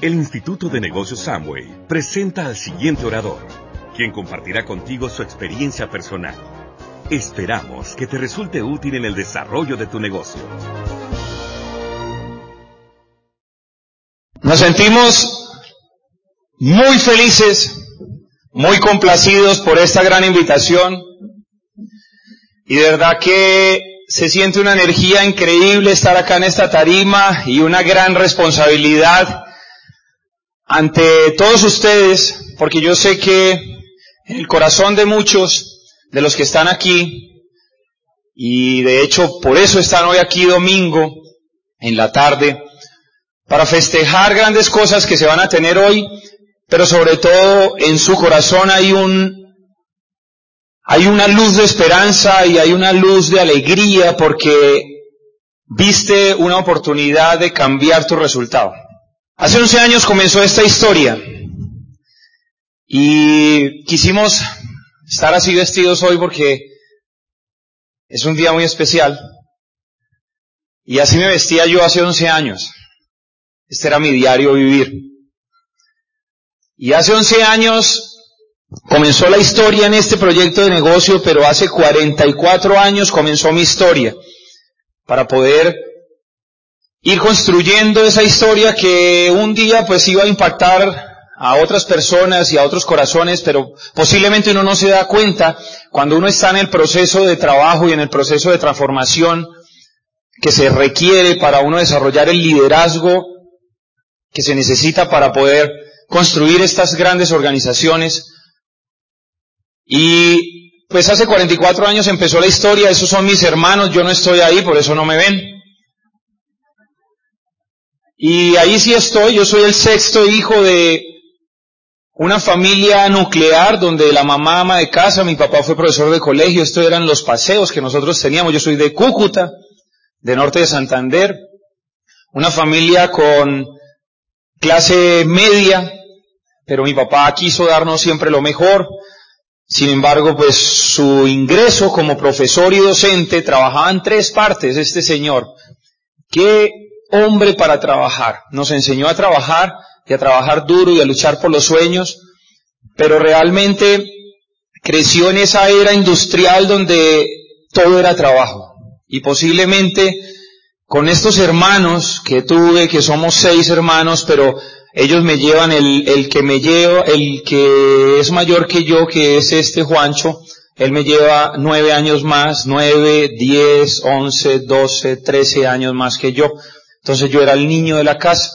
El Instituto de Negocios Samway presenta al siguiente orador, quien compartirá contigo su experiencia personal. Esperamos que te resulte útil en el desarrollo de tu negocio. Nos sentimos muy felices, muy complacidos por esta gran invitación y de verdad que se siente una energía increíble estar acá en esta tarima y una gran responsabilidad ante todos ustedes, porque yo sé que en el corazón de muchos de los que están aquí, y de hecho por eso están hoy aquí domingo, en la tarde, para festejar grandes cosas que se van a tener hoy, pero sobre todo en su corazón hay un, hay una luz de esperanza y hay una luz de alegría porque viste una oportunidad de cambiar tu resultado. Hace 11 años comenzó esta historia y quisimos estar así vestidos hoy porque es un día muy especial. Y así me vestía yo hace 11 años. Este era mi diario vivir. Y hace 11 años comenzó la historia en este proyecto de negocio, pero hace 44 años comenzó mi historia para poder ir construyendo esa historia que un día pues iba a impactar a otras personas y a otros corazones, pero posiblemente uno no se da cuenta cuando uno está en el proceso de trabajo y en el proceso de transformación que se requiere para uno desarrollar el liderazgo que se necesita para poder construir estas grandes organizaciones. Y pues hace 44 años empezó la historia, esos son mis hermanos, yo no estoy ahí, por eso no me ven. Y ahí sí estoy, yo soy el sexto hijo de una familia nuclear donde la mamá ama de casa, mi papá fue profesor de colegio, estos eran los paseos que nosotros teníamos, yo soy de Cúcuta, de norte de Santander, una familia con clase media, pero mi papá quiso darnos siempre lo mejor, sin embargo, pues su ingreso como profesor y docente trabajaba en tres partes, este señor. Qué hombre para trabajar. Nos enseñó a trabajar y a trabajar duro y a luchar por los sueños, pero realmente creció en esa era industrial donde todo era trabajo. Y posiblemente con estos hermanos que tuve, que somos seis hermanos, pero ellos me llevan el, el que me lleva, el que es mayor que yo, que es este Juancho, él me lleva nueve años más, nueve, diez, once, doce, trece años más que yo. Entonces yo era el niño de la casa.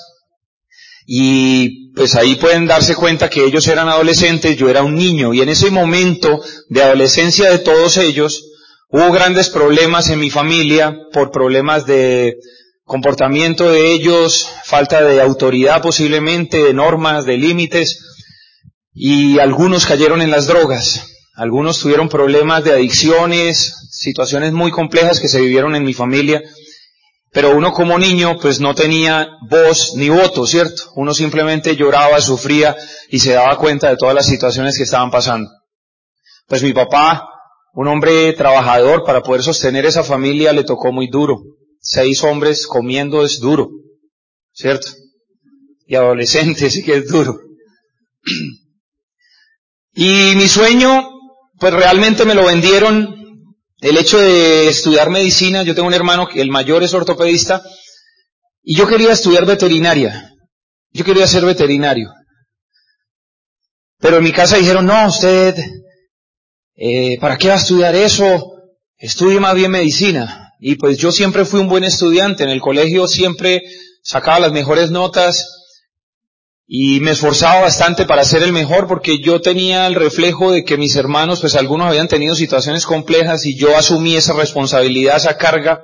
Y pues ahí pueden darse cuenta que ellos eran adolescentes, yo era un niño. Y en ese momento de adolescencia de todos ellos, hubo grandes problemas en mi familia por problemas de comportamiento de ellos, falta de autoridad posiblemente, de normas, de límites. Y algunos cayeron en las drogas. Algunos tuvieron problemas de adicciones, situaciones muy complejas que se vivieron en mi familia. Pero uno como niño pues no tenía voz ni voto, ¿cierto? Uno simplemente lloraba, sufría y se daba cuenta de todas las situaciones que estaban pasando. Pues mi papá, un hombre trabajador para poder sostener esa familia le tocó muy duro. Seis hombres comiendo es duro, ¿cierto? Y adolescentes sí que es duro. Y mi sueño, pues realmente me lo vendieron el hecho de estudiar medicina, yo tengo un hermano, el mayor es ortopedista, y yo quería estudiar veterinaria. Yo quería ser veterinario. Pero en mi casa dijeron, no, usted, eh, ¿para qué va a estudiar eso? Estudie más bien medicina. Y pues yo siempre fui un buen estudiante. En el colegio siempre sacaba las mejores notas y me esforzaba bastante para ser el mejor porque yo tenía el reflejo de que mis hermanos, pues algunos habían tenido situaciones complejas y yo asumí esa responsabilidad, esa carga.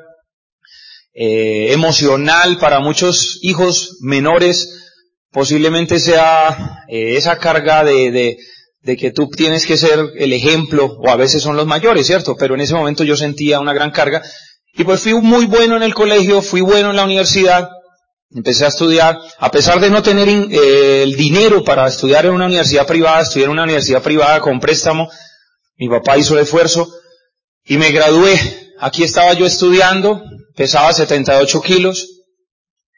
eh, emocional para muchos hijos menores, posiblemente sea eh, esa carga de, de, de que tú tienes que ser el ejemplo, o a veces son los mayores, ¿cierto? Pero en ese momento yo sentía una gran carga. Y pues fui muy bueno en el colegio, fui bueno en la universidad, empecé a estudiar, a pesar de no tener eh, el dinero para estudiar en una universidad privada, estudié en una universidad privada con préstamo, mi papá hizo el esfuerzo y me gradué. Aquí estaba yo estudiando, pesaba 78 kilos,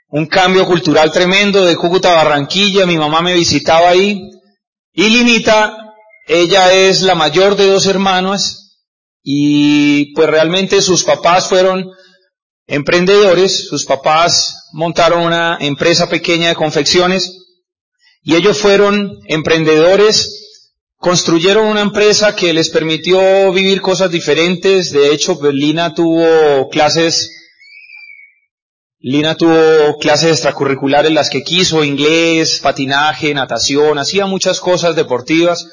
un cambio cultural tremendo de Cúcuta a Barranquilla, mi mamá me visitaba ahí, y Linita, ella es la mayor de dos hermanas, y pues realmente sus papás fueron emprendedores, sus papás montaron una empresa pequeña de confecciones, y ellos fueron emprendedores, construyeron una empresa que les permitió vivir cosas diferentes, de hecho, pues Lina tuvo clases Lina tuvo clases extracurriculares las que quiso, inglés, patinaje, natación, hacía muchas cosas deportivas.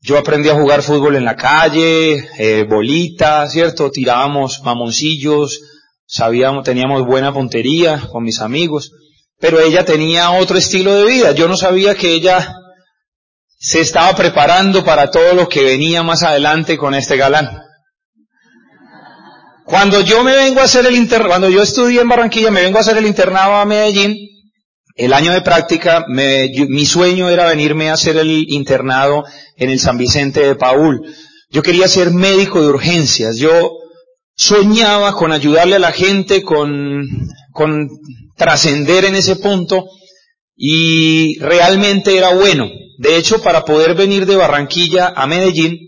Yo aprendí a jugar fútbol en la calle, eh, bolita, ¿cierto? Tirábamos mamoncillos, sabíamos, teníamos buena puntería con mis amigos, pero ella tenía otro estilo de vida. Yo no sabía que ella se estaba preparando para todo lo que venía más adelante con este galán. Cuando yo me vengo a hacer el inter, cuando yo estudié en Barranquilla, me vengo a hacer el internado a Medellín, el año de práctica, me, mi sueño era venirme a hacer el internado en el San Vicente de Paul. Yo quería ser médico de urgencias. Yo soñaba con ayudarle a la gente, con, con trascender en ese punto y realmente era bueno. De hecho, para poder venir de Barranquilla a Medellín,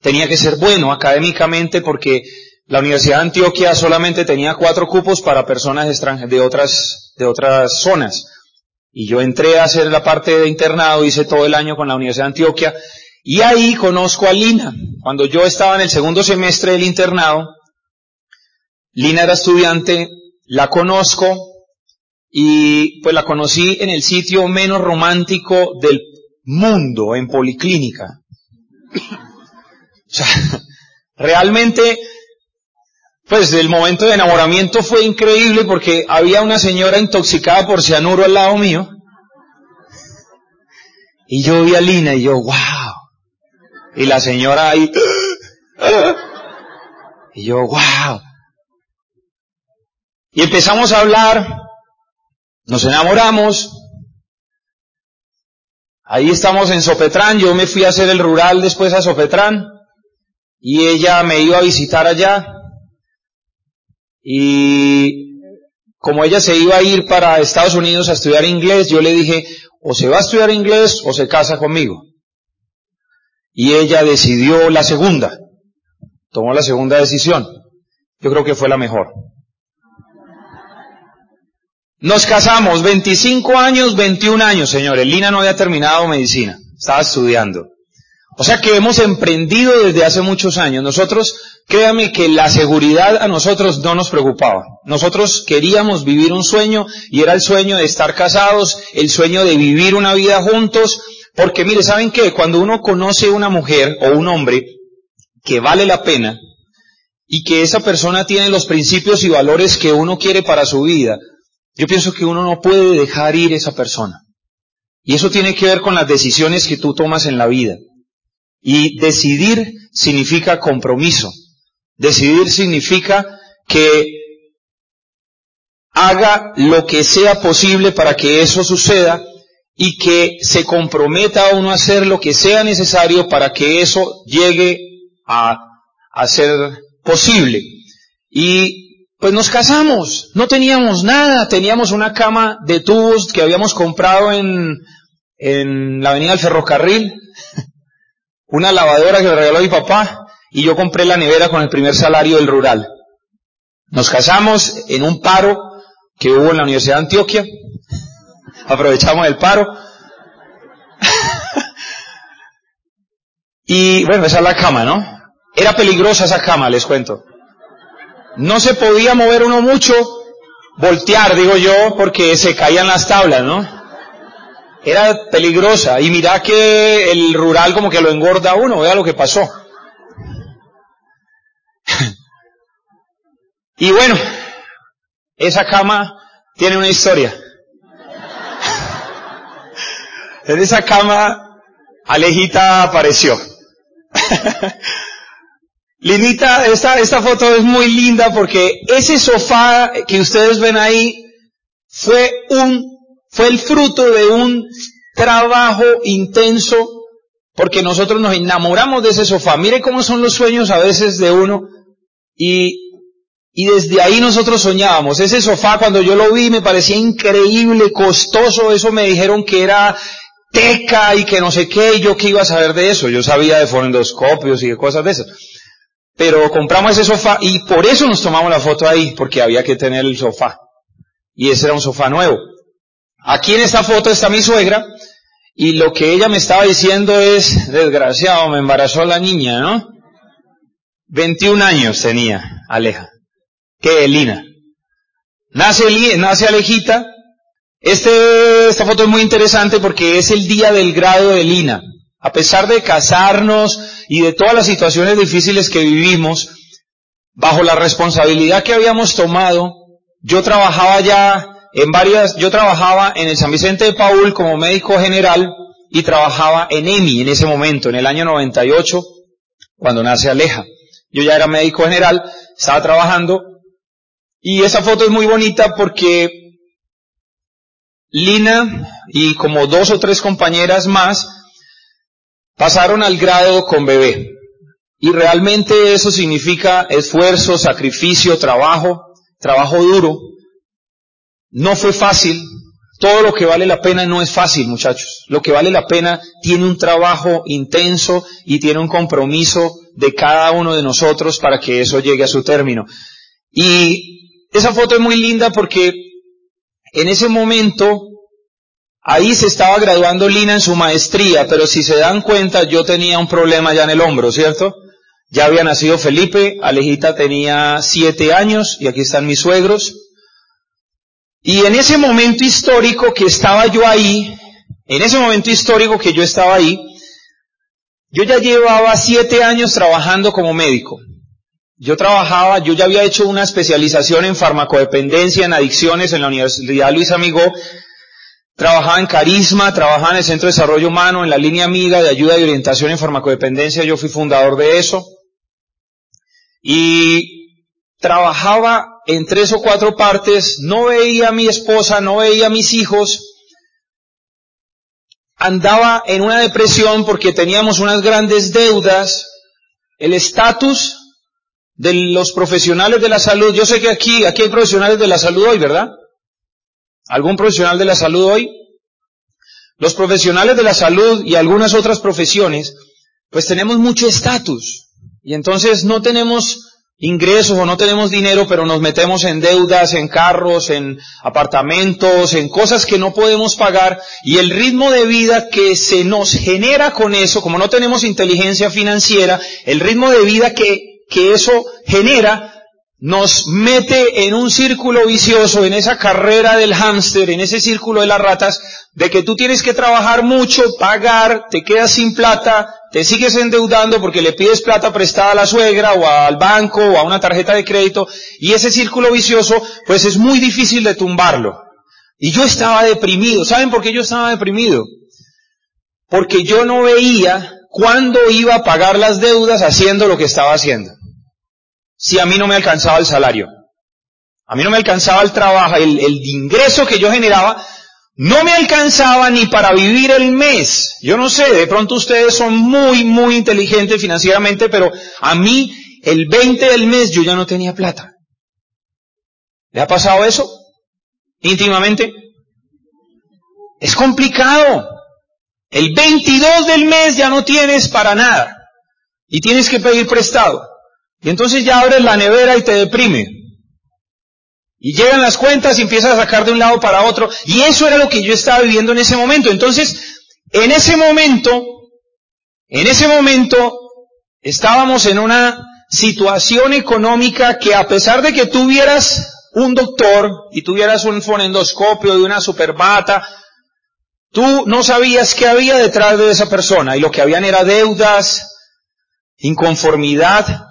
tenía que ser bueno académicamente porque la Universidad de Antioquia solamente tenía cuatro cupos para personas de otras, de otras zonas. Y yo entré a hacer la parte de internado, hice todo el año con la Universidad de Antioquia, y ahí conozco a Lina. Cuando yo estaba en el segundo semestre del internado, Lina era estudiante, la conozco, y pues la conocí en el sitio menos romántico del mundo, en Policlínica. o sea, realmente pues el momento de enamoramiento fue increíble porque había una señora intoxicada por cianuro al lado mío. Y yo vi a Lina y yo, wow. Y la señora ahí, y yo, wow. Y empezamos a hablar, nos enamoramos. Ahí estamos en Sopetrán, yo me fui a hacer el rural después a Sopetrán y ella me iba a visitar allá. Y como ella se iba a ir para Estados Unidos a estudiar inglés, yo le dije, o se va a estudiar inglés o se casa conmigo. Y ella decidió la segunda. Tomó la segunda decisión. Yo creo que fue la mejor. Nos casamos, 25 años, 21 años, señores. Lina no había terminado medicina, estaba estudiando. O sea que hemos emprendido desde hace muchos años. Nosotros, créame que la seguridad a nosotros no nos preocupaba. Nosotros queríamos vivir un sueño y era el sueño de estar casados, el sueño de vivir una vida juntos. Porque mire, ¿saben qué? Cuando uno conoce una mujer o un hombre que vale la pena y que esa persona tiene los principios y valores que uno quiere para su vida, yo pienso que uno no puede dejar ir esa persona. Y eso tiene que ver con las decisiones que tú tomas en la vida. Y decidir significa compromiso. Decidir significa que haga lo que sea posible para que eso suceda y que se comprometa uno a hacer lo que sea necesario para que eso llegue a, a ser posible. Y pues nos casamos, no teníamos nada, teníamos una cama de tubos que habíamos comprado en, en la avenida del ferrocarril, una lavadora que me regaló mi papá y yo compré la nevera con el primer salario del rural. Nos casamos en un paro que hubo en la Universidad de Antioquia. Aprovechamos el paro. y bueno, esa es la cama, ¿no? Era peligrosa esa cama, les cuento. No se podía mover uno mucho, voltear, digo yo, porque se caían las tablas, ¿no? era peligrosa. Y mira que el rural como que lo engorda a uno, vea lo que pasó. y bueno, esa cama tiene una historia. En esa cama, Alejita apareció. Linita, esta, esta foto es muy linda porque ese sofá que ustedes ven ahí fue un, fue el fruto de un trabajo intenso porque nosotros nos enamoramos de ese sofá. Mire cómo son los sueños a veces de uno y, y desde ahí nosotros soñábamos. Ese sofá cuando yo lo vi me parecía increíble, costoso, eso me dijeron que era teca y que no sé qué, y yo qué iba a saber de eso. Yo sabía de fonendoscopios y de cosas de esas. Pero compramos ese sofá y por eso nos tomamos la foto ahí, porque había que tener el sofá. Y ese era un sofá nuevo. Aquí en esta foto está mi suegra y lo que ella me estaba diciendo es, desgraciado, me embarazó la niña, ¿no? 21 años tenía Aleja. Que Elina. Nace, nace Alejita. Este, esta foto es muy interesante porque es el día del grado de Elina. A pesar de casarnos y de todas las situaciones difíciles que vivimos, bajo la responsabilidad que habíamos tomado, yo trabajaba ya en varias, yo trabajaba en el San Vicente de Paul como médico general y trabajaba en EMI en ese momento, en el año 98, cuando nace Aleja. Yo ya era médico general, estaba trabajando y esa foto es muy bonita porque Lina y como dos o tres compañeras más pasaron al grado con bebé. Y realmente eso significa esfuerzo, sacrificio, trabajo, trabajo duro. No fue fácil. Todo lo que vale la pena no es fácil, muchachos. Lo que vale la pena tiene un trabajo intenso y tiene un compromiso de cada uno de nosotros para que eso llegue a su término. Y esa foto es muy linda porque en ese momento Ahí se estaba graduando Lina en su maestría, pero si se dan cuenta, yo tenía un problema ya en el hombro, ¿cierto? Ya había nacido Felipe, Alejita tenía siete años, y aquí están mis suegros. Y en ese momento histórico que estaba yo ahí, en ese momento histórico que yo estaba ahí, yo ya llevaba siete años trabajando como médico. Yo trabajaba, yo ya había hecho una especialización en farmacodependencia, en adicciones en la Universidad Luis Amigo, Trabajaba en Carisma, trabajaba en el Centro de Desarrollo Humano, en la línea amiga de ayuda y orientación en farmacodependencia, yo fui fundador de eso. Y trabajaba en tres o cuatro partes, no veía a mi esposa, no veía a mis hijos, andaba en una depresión porque teníamos unas grandes deudas, el estatus de los profesionales de la salud, yo sé que aquí, aquí hay profesionales de la salud hoy, ¿verdad? ¿Algún profesional de la salud hoy? Los profesionales de la salud y algunas otras profesiones, pues tenemos mucho estatus. Y entonces no tenemos ingresos o no tenemos dinero, pero nos metemos en deudas, en carros, en apartamentos, en cosas que no podemos pagar. Y el ritmo de vida que se nos genera con eso, como no tenemos inteligencia financiera, el ritmo de vida que, que eso genera nos mete en un círculo vicioso, en esa carrera del hámster, en ese círculo de las ratas, de que tú tienes que trabajar mucho, pagar, te quedas sin plata, te sigues endeudando porque le pides plata prestada a la suegra o al banco o a una tarjeta de crédito, y ese círculo vicioso, pues es muy difícil de tumbarlo. Y yo estaba deprimido. ¿Saben por qué yo estaba deprimido? Porque yo no veía cuándo iba a pagar las deudas haciendo lo que estaba haciendo si a mí no me alcanzaba el salario? A mí no me alcanzaba el trabajo, el, el ingreso que yo generaba, no me alcanzaba ni para vivir el mes. Yo no sé, de pronto ustedes son muy, muy inteligentes financieramente, pero a mí el 20 del mes yo ya no tenía plata. ¿Le ha pasado eso? Íntimamente. Es complicado. El 22 del mes ya no tienes para nada. Y tienes que pedir prestado. Y entonces ya abres la nevera y te deprime. Y llegan las cuentas y empiezas a sacar de un lado para otro. Y eso era lo que yo estaba viviendo en ese momento. Entonces, en ese momento, en ese momento, estábamos en una situación económica que a pesar de que tuvieras un doctor y tuvieras un fonendoscopio y una superbata, tú no sabías qué había detrás de esa persona. Y lo que habían era deudas, inconformidad,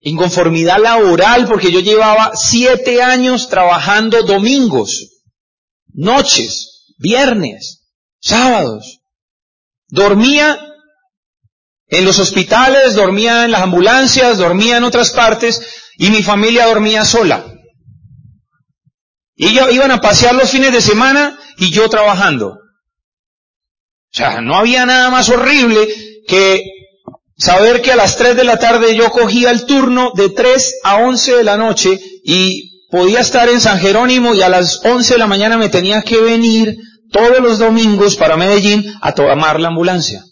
inconformidad laboral porque yo llevaba siete años trabajando domingos, noches, viernes, sábados. Dormía en los hospitales, dormía en las ambulancias, dormía en otras partes y mi familia dormía sola. Y ellos iban a pasear los fines de semana y yo trabajando. O sea, no había nada más horrible que saber que a las 3 de la tarde yo cogía el turno de 3 a 11 de la noche y podía estar en San Jerónimo y a las 11 de la mañana me tenía que venir todos los domingos para Medellín a tomar la ambulancia.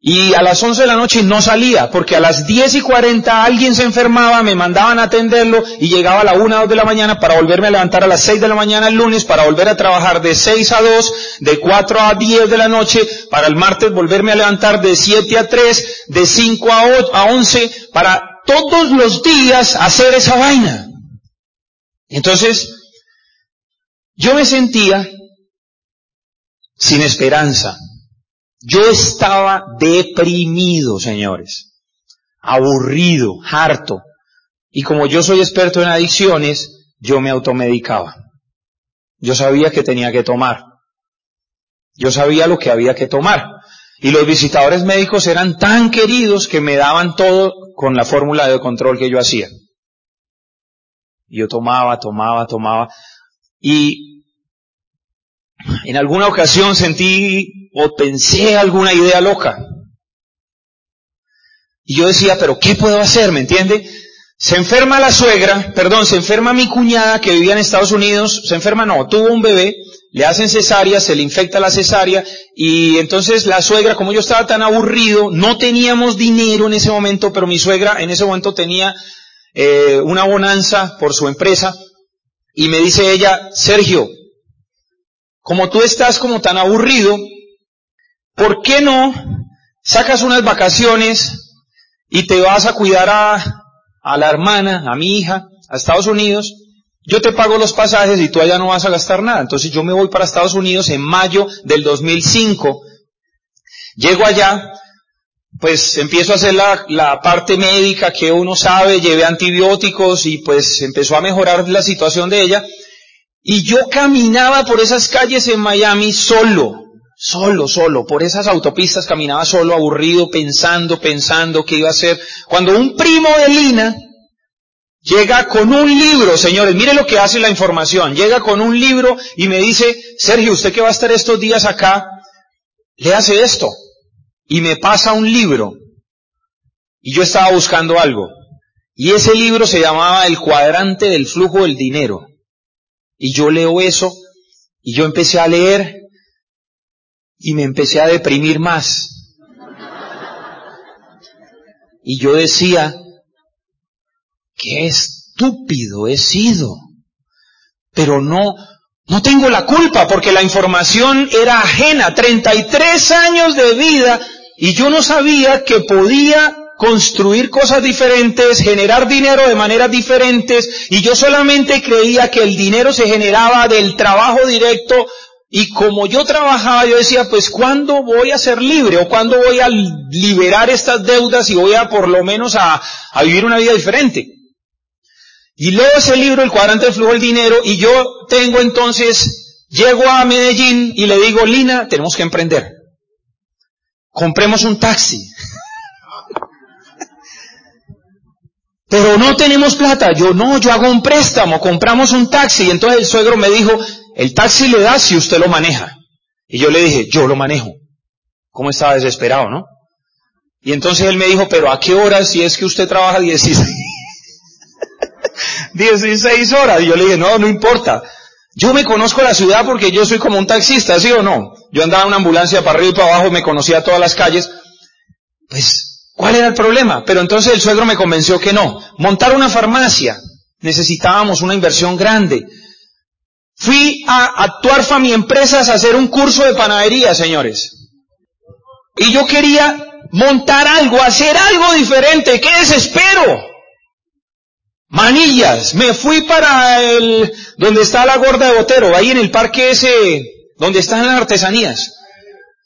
Y a las 11 de la noche no salía, porque a las 10 y 40 alguien se enfermaba, me mandaban a atenderlo y llegaba a la 1 o 2 de la mañana para volverme a levantar a las 6 de la mañana el lunes, para volver a trabajar de 6 a 2, de 4 a 10 de la noche, para el martes volverme a levantar de 7 a 3, de 5 a, 8, a 11, para todos los días hacer esa vaina. Entonces, yo me sentía sin esperanza. Yo estaba deprimido, señores, aburrido, harto. Y como yo soy experto en adicciones, yo me automedicaba. Yo sabía que tenía que tomar. Yo sabía lo que había que tomar. Y los visitadores médicos eran tan queridos que me daban todo con la fórmula de control que yo hacía. Yo tomaba, tomaba, tomaba. Y en alguna ocasión sentí o pensé alguna idea loca. Y yo decía, pero ¿qué puedo hacer? ¿Me entiende? Se enferma la suegra, perdón, se enferma mi cuñada que vivía en Estados Unidos, se enferma, no, tuvo un bebé, le hacen cesárea, se le infecta la cesárea, y entonces la suegra, como yo estaba tan aburrido, no teníamos dinero en ese momento, pero mi suegra en ese momento tenía eh, una bonanza por su empresa, y me dice ella, Sergio, como tú estás como tan aburrido, ¿por qué no sacas unas vacaciones y te vas a cuidar a, la hermana, a mi hija, a Estados Unidos? Yo te pago los pasajes y tú allá no vas a gastar nada. Entonces yo me voy para Estados Unidos en mayo del 2005. Llego allá, pues empiezo a hacer la, la, parte médica que uno sabe, llevé antibióticos y pues empezó a mejorar la situación de ella. Y yo caminaba por esas calles en Miami solo, solo, solo, por esas autopistas caminaba solo, aburrido, pensando, pensando qué iba a hacer. Cuando un primo de Lina llega con un libro, señores, mire lo que hace la información, llega con un libro y me dice, Sergio, usted que va a estar estos días acá, le hace esto. Y me pasa un libro. Y yo estaba buscando algo. Y ese libro se llamaba El cuadrante del flujo del dinero. Y yo leo eso y yo empecé a leer y me empecé a deprimir más. Y yo decía, qué estúpido he sido. Pero no, no tengo la culpa porque la información era ajena. 33 años de vida y yo no sabía que podía construir cosas diferentes, generar dinero de maneras diferentes, y yo solamente creía que el dinero se generaba del trabajo directo, y como yo trabajaba, yo decía, pues ¿cuándo voy a ser libre? ¿O cuándo voy a liberar estas deudas y voy a por lo menos a, vivir una vida diferente? Y leo ese libro, El cuadrante del flujo del dinero, y yo tengo entonces, llego a Medellín y le digo, Lina, tenemos que emprender. Compremos un taxi. Pero no tenemos plata. Yo no, yo hago un préstamo, compramos un taxi. Y entonces el suegro me dijo, el taxi le da si usted lo maneja. Y yo le dije, yo lo manejo. ¿Cómo estaba desesperado, no? Y entonces él me dijo, pero ¿a qué horas si es que usted trabaja 16, 16 horas? Y yo le dije, no, no importa. Yo me conozco la ciudad porque yo soy como un taxista, ¿sí o no? Yo andaba en una ambulancia para arriba y para abajo, me conocía todas las calles. Pues ¿Cuál era el problema? Pero entonces el suegro me convenció que no. Montar una farmacia. Necesitábamos una inversión grande. Fui a actuar Fami Empresas a hacer un curso de panadería, señores. Y yo quería montar algo, hacer algo diferente. ¿Qué desespero? Manillas. Me fui para el, donde está la gorda de Botero, ahí en el parque ese, donde están las artesanías.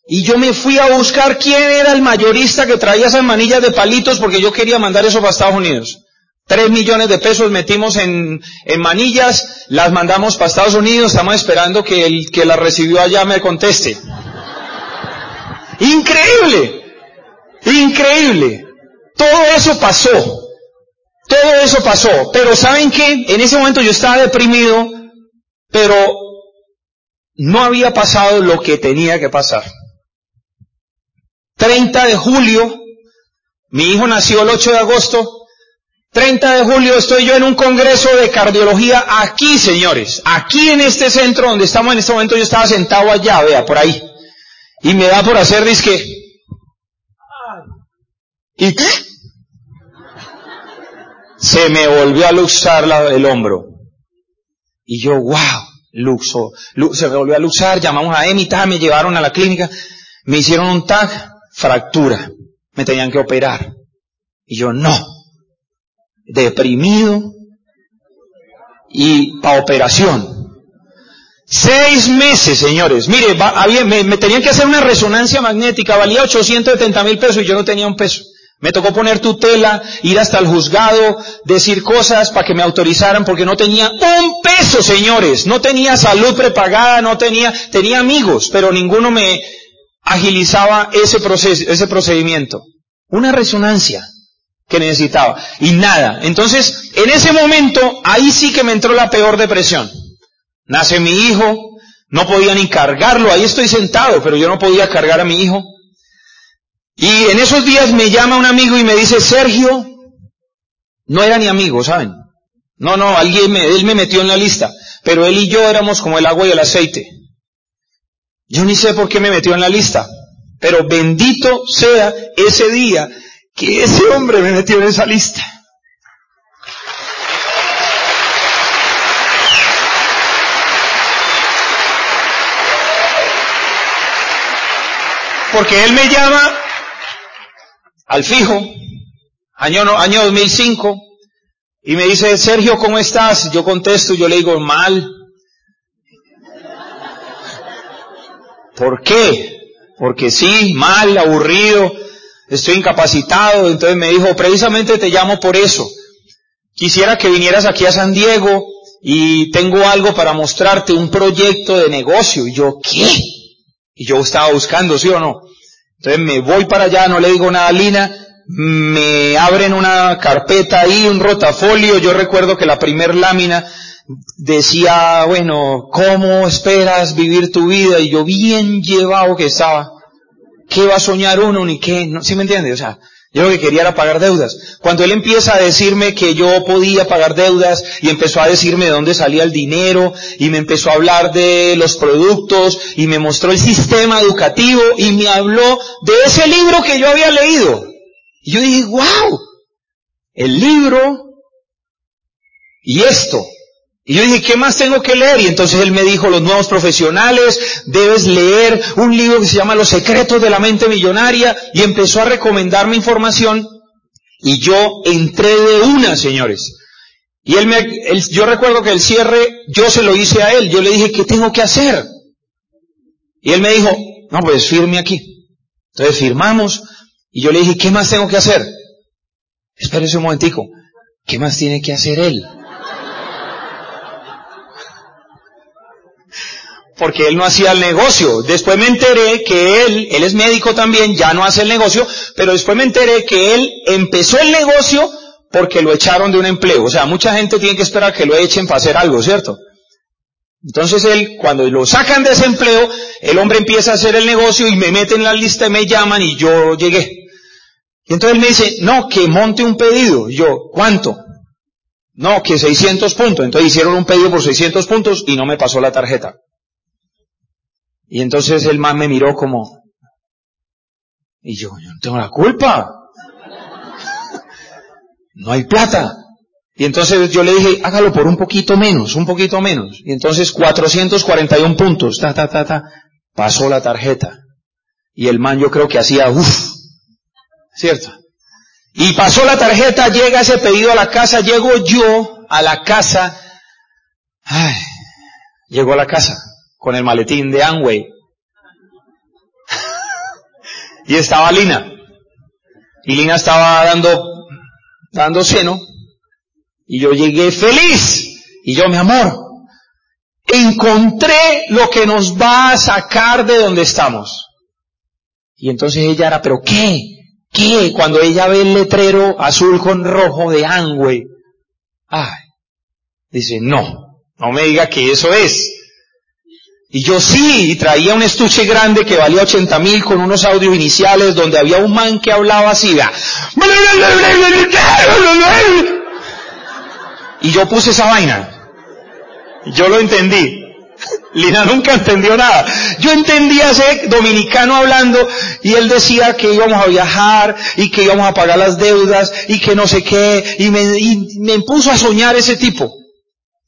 Y yo me fui a buscar quién era el mayorista que traía esas manillas de palitos porque yo quería mandar eso para Estados Unidos. Tres millones de pesos metimos en, en manillas, las mandamos para Estados Unidos, estamos esperando que el que las recibió allá me conteste. Increíble, increíble. Todo eso pasó, todo eso pasó. Pero ¿saben qué? En ese momento yo estaba deprimido, pero no había pasado lo que tenía que pasar. 30 de julio, mi hijo nació el 8 de agosto, 30 de julio estoy yo en un congreso de cardiología aquí, señores, aquí en este centro donde estamos en este momento, yo estaba sentado allá, vea, por ahí, y me da por hacer disque. ¿Y qué? Se me volvió a luxar el hombro. Y yo, wow, luxo, se me volvió a luxar, llamamos a Emi, me llevaron a la clínica, me hicieron un tag, fractura, me tenían que operar. Y yo, no, deprimido y para operación. Seis meses, señores. Mire, me, me, tenían que hacer una resonancia magnética, valía 870 mil pesos y yo no tenía un peso. Me tocó poner tutela, ir hasta el juzgado, decir cosas para que me autorizaran porque no tenía un peso, señores. No tenía salud prepagada, no tenía, tenía amigos, pero ninguno me, agilizaba ese proceso, ese procedimiento. Una resonancia que necesitaba. Y nada. Entonces, en ese momento, ahí sí que me entró la peor depresión. Nace mi hijo, no podía ni cargarlo, ahí estoy sentado, pero yo no podía cargar a mi hijo. Y en esos días me llama un amigo y me dice, Sergio, no era ni amigo, ¿saben? No, no, alguien me, él me metió en la lista, pero él y yo éramos como el agua y el aceite. Yo ni sé por qué me metió en la lista, pero bendito sea ese día que ese hombre me metió en esa lista. Porque él me llama al fijo, año, año 2005, y me dice, Sergio, ¿cómo estás? Yo contesto, yo le digo, mal. ¿Por qué? Porque sí, mal, aburrido, estoy incapacitado. Entonces me dijo, precisamente te llamo por eso. Quisiera que vinieras aquí a San Diego y tengo algo para mostrarte, un proyecto de negocio. Y yo, ¿qué? Y yo estaba buscando, ¿sí o no? Entonces me voy para allá, no le digo nada a Lina, me abren una carpeta ahí, un rotafolio, yo recuerdo que la primer lámina decía, bueno, ¿cómo esperas vivir tu vida? Y yo bien llevado que estaba. ¿Qué va a soñar uno ni qué? No, ¿Sí me entiende? O sea, yo lo que quería era pagar deudas. Cuando él empieza a decirme que yo podía pagar deudas y empezó a decirme de dónde salía el dinero y me empezó a hablar de los productos y me mostró el sistema educativo y me habló de ese libro que yo había leído. Y yo dije, wow, el libro y esto. Y yo dije, ¿qué más tengo que leer? Y entonces él me dijo, los nuevos profesionales, debes leer un libro que se llama Los secretos de la mente millonaria, y empezó a recomendarme información, y yo entré de una, señores. Y él me, yo recuerdo que el cierre, yo se lo hice a él, yo le dije, ¿qué tengo que hacer? Y él me dijo, no, pues firme aquí. Entonces firmamos, y yo le dije, ¿qué más tengo que hacer? Espérese un momentico, ¿qué más tiene que hacer él? Porque él no hacía el negocio. Después me enteré que él, él es médico también, ya no hace el negocio, pero después me enteré que él empezó el negocio porque lo echaron de un empleo. O sea, mucha gente tiene que esperar que lo echen para hacer algo, ¿cierto? Entonces él, cuando lo sacan de ese empleo, el hombre empieza a hacer el negocio y me meten en la lista y me llaman y yo llegué. Y entonces él me dice, no, que monte un pedido. Yo, ¿cuánto? No, que 600 puntos. Entonces hicieron un pedido por 600 puntos y no me pasó la tarjeta. Y entonces el man me miró como, y yo, yo no tengo la culpa. No hay plata. Y entonces yo le dije, hágalo por un poquito menos, un poquito menos. Y entonces 441 puntos, ta, ta, ta, ta. Pasó la tarjeta. Y el man yo creo que hacía, uff, ¿cierto? Y pasó la tarjeta, llega ese pedido a la casa, llego yo a la casa, ay, llegó a la casa con el maletín de Amway. y estaba Lina. Y Lina estaba dando, dando seno. Y yo llegué feliz. Y yo, mi amor, encontré lo que nos va a sacar de donde estamos. Y entonces ella era, pero ¿qué? ¿Qué? Cuando ella ve el letrero azul con rojo de Angüe. Ay, dice, no, no me diga que eso es. Y yo sí, y traía un estuche grande que valía 80 mil con unos audios iniciales donde había un man que hablaba así. Y yo puse esa vaina. Yo lo entendí. Lina nunca entendió nada. Yo entendía ese dominicano hablando y él decía que íbamos a viajar y que íbamos a pagar las deudas y que no sé qué y me, y me puso a soñar ese tipo.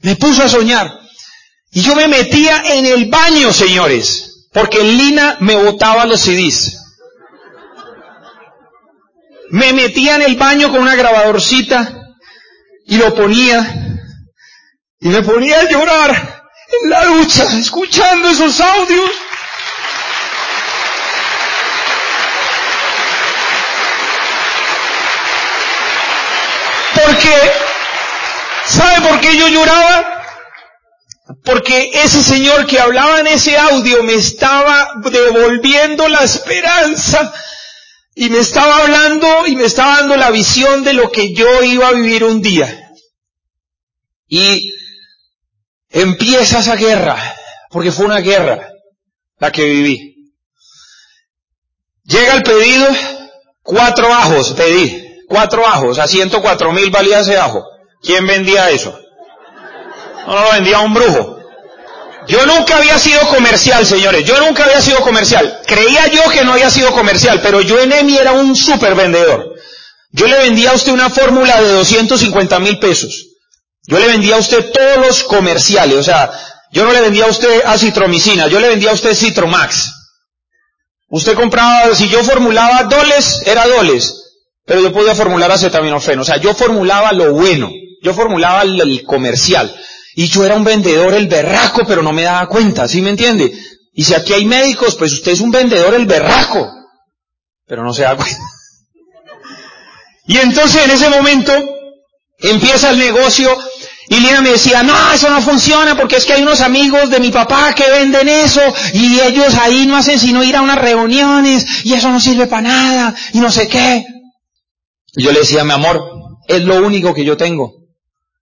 Me puso a soñar. Y yo me metía en el baño, señores, porque Lina me botaba los CDs. Me metía en el baño con una grabadorcita y lo ponía y me ponía a llorar en la ducha, escuchando esos audios. Porque, ¿sabe por qué yo lloraba? Porque ese señor que hablaba en ese audio me estaba devolviendo la esperanza y me estaba hablando y me estaba dando la visión de lo que yo iba a vivir un día. Y empieza esa guerra, porque fue una guerra la que viví. Llega el pedido, cuatro ajos pedí, cuatro ajos, a 104 mil valía ese ajo. ¿Quién vendía eso? No, lo vendía un brujo. Yo nunca había sido comercial, señores. Yo nunca había sido comercial. Creía yo que no había sido comercial, pero yo en EMI era un super vendedor. Yo le vendía a usted una fórmula de 250 mil pesos. Yo le vendía a usted todos los comerciales. O sea, yo no le vendía a usted acitromicina, yo le vendía a usted Citromax. Usted compraba, si yo formulaba doles, era doles. Pero yo podía formular acetaminofeno. O sea, yo formulaba lo bueno. Yo formulaba el comercial. Y yo era un vendedor el berraco, pero no me daba cuenta, ¿sí me entiende? Y si aquí hay médicos, pues usted es un vendedor el berraco, pero no se da cuenta. Y entonces en ese momento empieza el negocio y Lina me decía, no, eso no funciona porque es que hay unos amigos de mi papá que venden eso y ellos ahí no hacen sino ir a unas reuniones y eso no sirve para nada y no sé qué. Y yo le decía, mi amor, es lo único que yo tengo.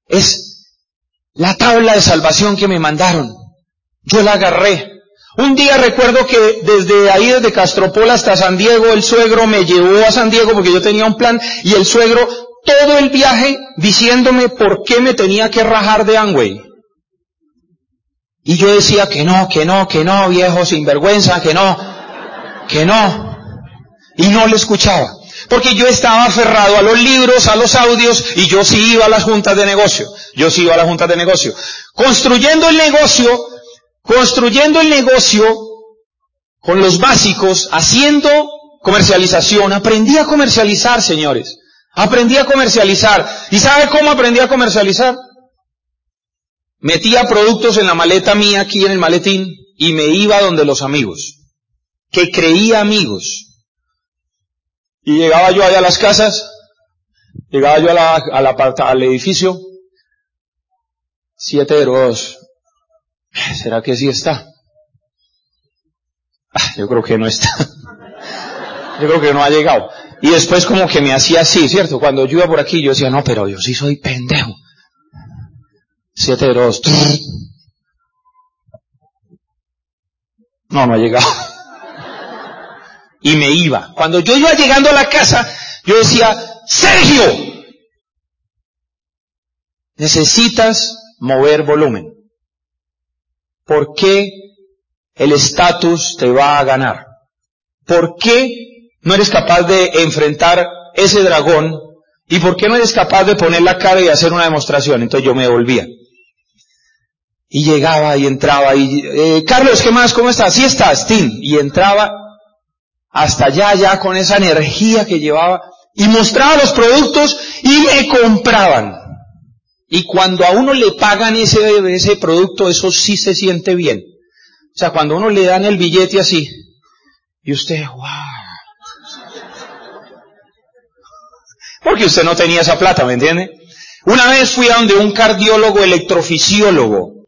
Es la tabla de salvación que me mandaron. Yo la agarré. Un día recuerdo que desde ahí, desde Castropol hasta San Diego, el suegro me llevó a San Diego porque yo tenía un plan y el suegro todo el viaje diciéndome por qué me tenía que rajar de Angway. Y yo decía que no, que no, que no, viejo sinvergüenza, que no, que no. Y no le escuchaba. Porque yo estaba aferrado a los libros, a los audios, y yo sí iba a las juntas de negocio. Yo sí iba a las juntas de negocio. Construyendo el negocio, construyendo el negocio con los básicos, haciendo comercialización, aprendí a comercializar, señores. Aprendí a comercializar. ¿Y sabe cómo aprendí a comercializar? Metía productos en la maleta mía aquí en el maletín y me iba donde los amigos, que creía amigos. Y llegaba yo allá a las casas, llegaba yo a la, al edificio, 702. ¿Será que sí está? Ah, yo creo que no está. Yo creo que no ha llegado. Y después como que me hacía así, ¿cierto? Cuando yo iba por aquí, yo decía, no, pero yo sí soy pendejo. 702. No, no ha llegado y me iba. Cuando yo iba llegando a la casa, yo decía, Sergio, necesitas mover volumen. ¿Por qué el estatus te va a ganar? ¿Por qué no eres capaz de enfrentar ese dragón? ¿Y por qué no eres capaz de poner la cara y hacer una demostración? Entonces yo me volvía. Y llegaba y entraba y, eh, Carlos, ¿qué más? ¿Cómo estás? Sí estás, Tim. Y entraba hasta allá, ya con esa energía que llevaba, y mostraba los productos y me compraban. Y cuando a uno le pagan ese, ese producto, eso sí se siente bien. O sea, cuando uno le dan el billete así, y usted, wow. Porque usted no tenía esa plata, ¿me entiende? Una vez fui a donde un cardiólogo electrofisiólogo,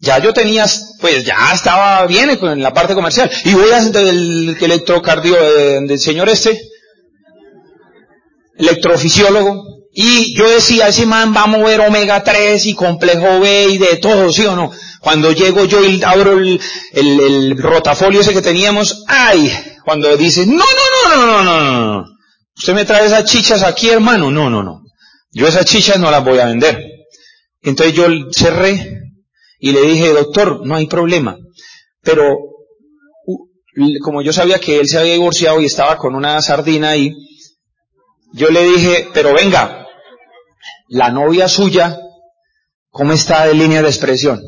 ya yo tenía, pues ya estaba bien en la parte comercial. Y voy a el electrocardio del señor este, electrofisiólogo, y yo decía, ese man va a mover omega 3 y complejo B y de todo, ¿sí o no? Cuando llego yo y abro el, el, rotafolio ese que teníamos, ¡ay! Cuando dice, no, no, no, no, no, no, no. Usted me trae esas chichas aquí, hermano. No, no, no. Yo esas chichas no las voy a vender. Entonces yo cerré y le dije, doctor, no hay problema. Pero como yo sabía que él se había divorciado y estaba con una sardina ahí, yo le dije, pero venga, la novia suya, ¿cómo está de línea de expresión?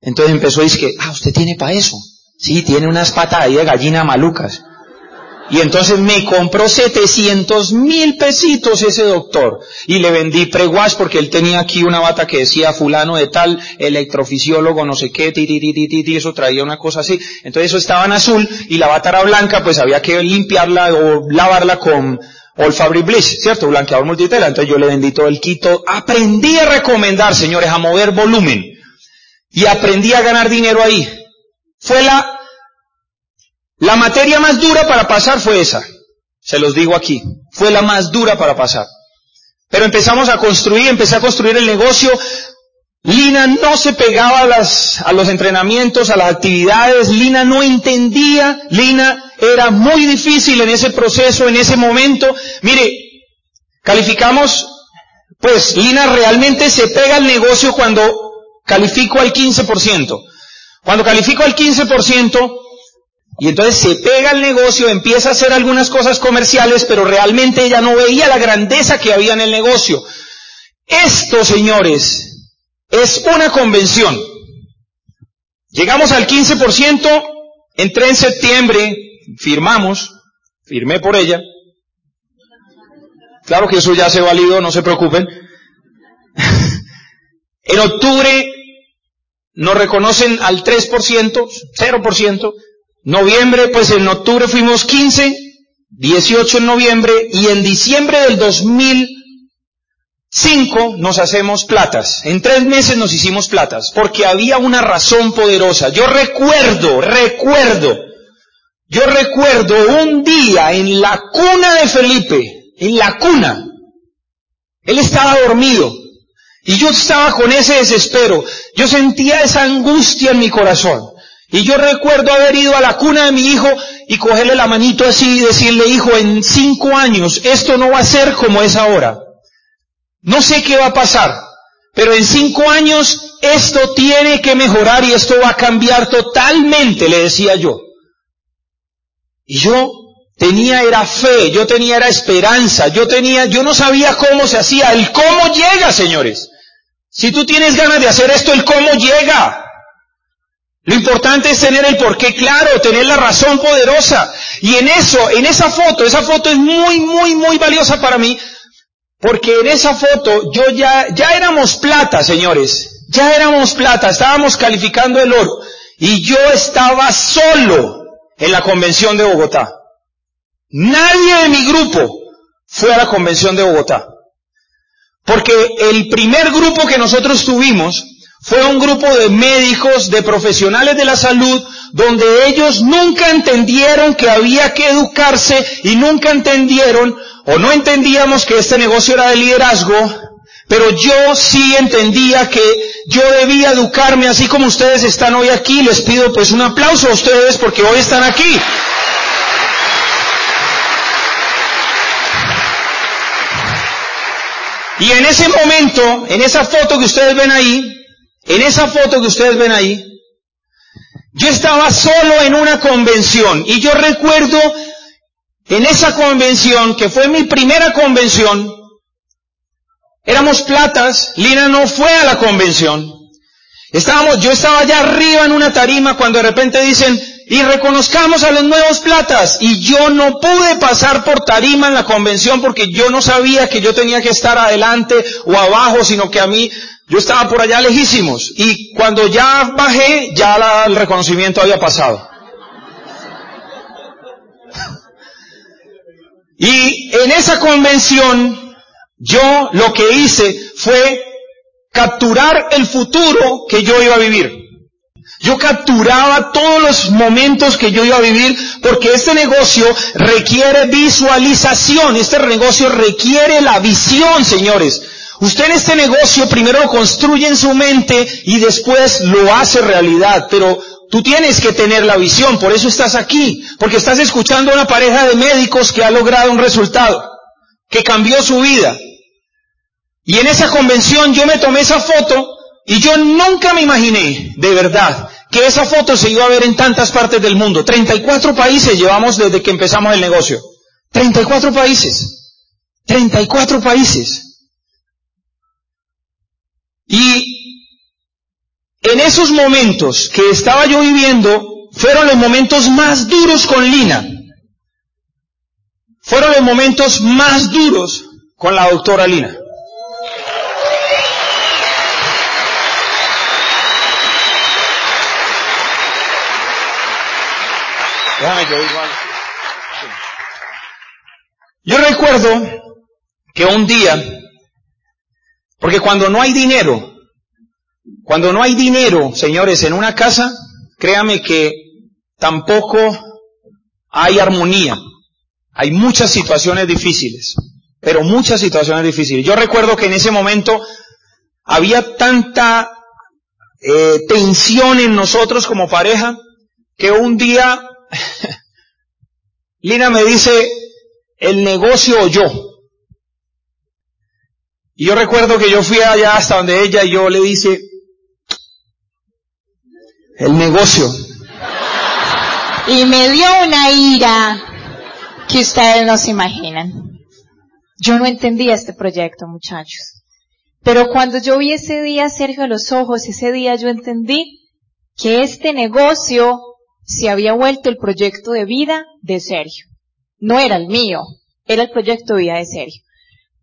Entonces empezó a decir que, ah, usted tiene para eso. Sí, tiene unas patas ahí de gallina malucas. Y entonces me compró 700 mil pesitos ese doctor. Y le vendí preguas porque él tenía aquí una bata que decía fulano de tal, electrofisiólogo, no sé qué, ti, ti, ti, ti, eso traía una cosa así. Entonces eso estaba en azul y la bata era blanca, pues había que limpiarla o lavarla con All Fabric Bleach, ¿cierto? Blanqueador multitela. Entonces yo le vendí todo el quito. Aprendí a recomendar, señores, a mover volumen. Y aprendí a ganar dinero ahí. Fue la la materia más dura para pasar fue esa. Se los digo aquí. Fue la más dura para pasar. Pero empezamos a construir, empecé a construir el negocio. Lina no se pegaba a, las, a los entrenamientos, a las actividades. Lina no entendía. Lina era muy difícil en ese proceso, en ese momento. Mire, calificamos, pues Lina realmente se pega al negocio cuando califico al 15%. Cuando califico al 15%, y entonces se pega el negocio, empieza a hacer algunas cosas comerciales, pero realmente ella no veía la grandeza que había en el negocio. Esto, señores, es una convención. Llegamos al 15%, entré en septiembre, firmamos, firmé por ella. Claro que eso ya se validó, no se preocupen. en octubre nos reconocen al 3%, 0%, Noviembre, pues en octubre fuimos 15, 18 en noviembre y en diciembre del 2005 nos hacemos platas. En tres meses nos hicimos platas porque había una razón poderosa. Yo recuerdo, recuerdo, yo recuerdo un día en la cuna de Felipe, en la cuna. Él estaba dormido y yo estaba con ese desespero. Yo sentía esa angustia en mi corazón. Y yo recuerdo haber ido a la cuna de mi hijo y cogerle la manito así y decirle, hijo, en cinco años esto no va a ser como es ahora. No sé qué va a pasar, pero en cinco años esto tiene que mejorar y esto va a cambiar totalmente, le decía yo. Y yo tenía era fe, yo tenía era esperanza, yo tenía, yo no sabía cómo se hacía, el cómo llega, señores. Si tú tienes ganas de hacer esto, el cómo llega. Lo importante es tener el porqué claro, tener la razón poderosa. Y en eso, en esa foto, esa foto es muy, muy, muy valiosa para mí, porque en esa foto yo ya, ya éramos plata, señores. Ya éramos plata, estábamos calificando el oro. Y yo estaba solo en la convención de Bogotá. Nadie de mi grupo fue a la convención de Bogotá. Porque el primer grupo que nosotros tuvimos fue un grupo de médicos, de profesionales de la salud, donde ellos nunca entendieron que había que educarse y nunca entendieron o no entendíamos que este negocio era de liderazgo, pero yo sí entendía que yo debía educarme así como ustedes están hoy aquí. Les pido pues un aplauso a ustedes porque hoy están aquí. Y en ese momento, en esa foto que ustedes ven ahí, en esa foto que ustedes ven ahí, yo estaba solo en una convención y yo recuerdo en esa convención, que fue mi primera convención, éramos platas, Lina no fue a la convención. Estábamos, yo estaba allá arriba en una tarima cuando de repente dicen, y reconozcamos a los nuevos platas. Y yo no pude pasar por tarima en la convención porque yo no sabía que yo tenía que estar adelante o abajo, sino que a mí yo estaba por allá lejísimos y cuando ya bajé, ya el reconocimiento había pasado. Y en esa convención, yo lo que hice fue capturar el futuro que yo iba a vivir. Yo capturaba todos los momentos que yo iba a vivir porque este negocio requiere visualización, este negocio requiere la visión, señores. Usted en este negocio primero lo construye en su mente y después lo hace realidad, pero tú tienes que tener la visión, por eso estás aquí, porque estás escuchando a una pareja de médicos que ha logrado un resultado, que cambió su vida. Y en esa convención yo me tomé esa foto y yo nunca me imaginé, de verdad, que esa foto se iba a ver en tantas partes del mundo. 34 países llevamos desde que empezamos el negocio. 34 países. 34 países. Y en esos momentos que estaba yo viviendo, fueron los momentos más duros con Lina. Fueron los momentos más duros con la doctora Lina. yo recuerdo que un día porque cuando no hay dinero, cuando no hay dinero, señores, en una casa, créame que tampoco hay armonía. Hay muchas situaciones difíciles, pero muchas situaciones difíciles. Yo recuerdo que en ese momento había tanta eh, tensión en nosotros como pareja que un día Lina me dice, el negocio o yo. Y yo recuerdo que yo fui allá hasta donde ella y yo le dice, el negocio. Y me dio una ira que ustedes no se imaginan. Yo no entendía este proyecto, muchachos. Pero cuando yo vi ese día Sergio a los ojos, ese día yo entendí que este negocio se había vuelto el proyecto de vida de Sergio. No era el mío, era el proyecto de vida de Sergio.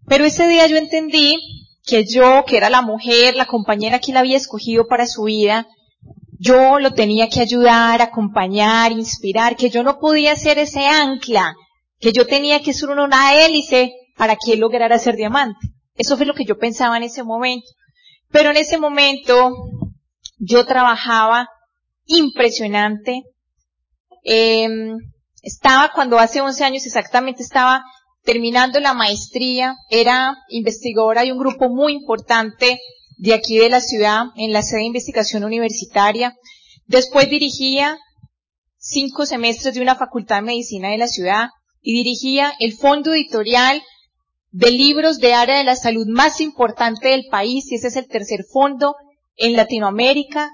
Pero ese día yo entendí que yo, que era la mujer, la compañera que él había escogido para su vida, yo lo tenía que ayudar, acompañar, inspirar, que yo no podía ser ese ancla, que yo tenía que ser una hélice para que él lograra ser diamante. Eso fue lo que yo pensaba en ese momento. Pero en ese momento yo trabajaba impresionante. Em, estaba cuando hace 11 años exactamente estaba terminando la maestría, era investigadora de un grupo muy importante de aquí de la ciudad, en la sede de investigación universitaria. Después dirigía cinco semestres de una facultad de medicina de la ciudad y dirigía el fondo editorial de libros de área de la salud más importante del país, y ese es el tercer fondo en Latinoamérica,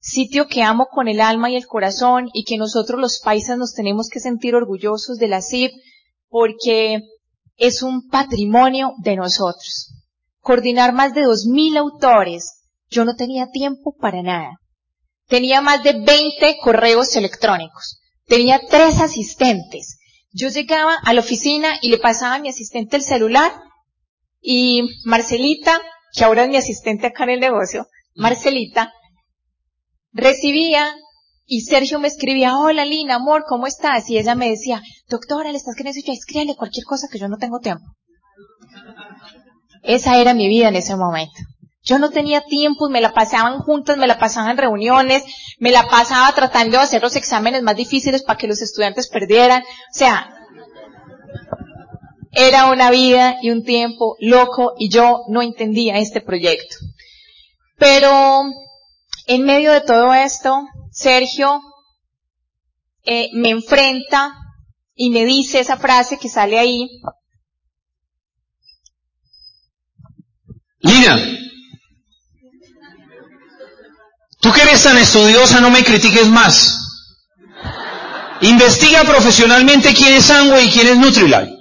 sitio que amo con el alma y el corazón y que nosotros los paisas nos tenemos que sentir orgullosos de la CIP porque es un patrimonio de nosotros. Coordinar más de dos mil autores, yo no tenía tiempo para nada. Tenía más de 20 correos electrónicos. Tenía tres asistentes. Yo llegaba a la oficina y le pasaba a mi asistente el celular y Marcelita, que ahora es mi asistente acá en el negocio, Marcelita, recibía y Sergio me escribía, hola Lina, amor, ¿cómo estás? Y ella me decía, doctora, le estás queriendo decir, escríbele cualquier cosa que yo no tengo tiempo. Esa era mi vida en ese momento. Yo no tenía tiempo, me la pasaban juntas, me la pasaban en reuniones, me la pasaba tratando de hacer los exámenes más difíciles para que los estudiantes perdieran. O sea, era una vida y un tiempo loco y yo no entendía este proyecto. Pero en medio de todo esto, Sergio eh, me enfrenta y me dice esa frase que sale ahí. Lina, tú que eres tan estudiosa, no me critiques más. Investiga profesionalmente quién es Amway y quién es Nutrilite.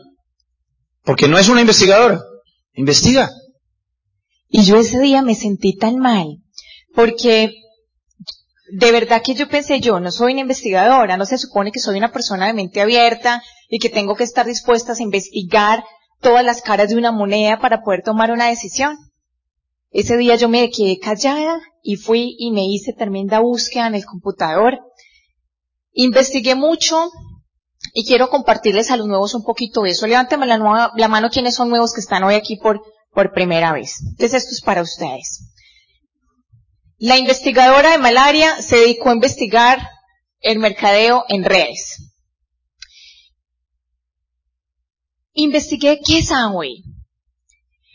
Porque no es una investigadora. Investiga. Y yo ese día me sentí tan mal. Porque de verdad que yo pensé, yo no soy una investigadora, no se supone que soy una persona de mente abierta y que tengo que estar dispuesta a investigar todas las caras de una moneda para poder tomar una decisión. Ese día yo me quedé callada y fui y me hice tremenda búsqueda en el computador. Investigué mucho y quiero compartirles a los nuevos un poquito de eso. Levántame la, la mano quienes son nuevos que están hoy aquí por, por primera vez. Entonces esto es para ustedes. La investigadora de malaria se dedicó a investigar el mercadeo en redes. Investigué qué es Amway.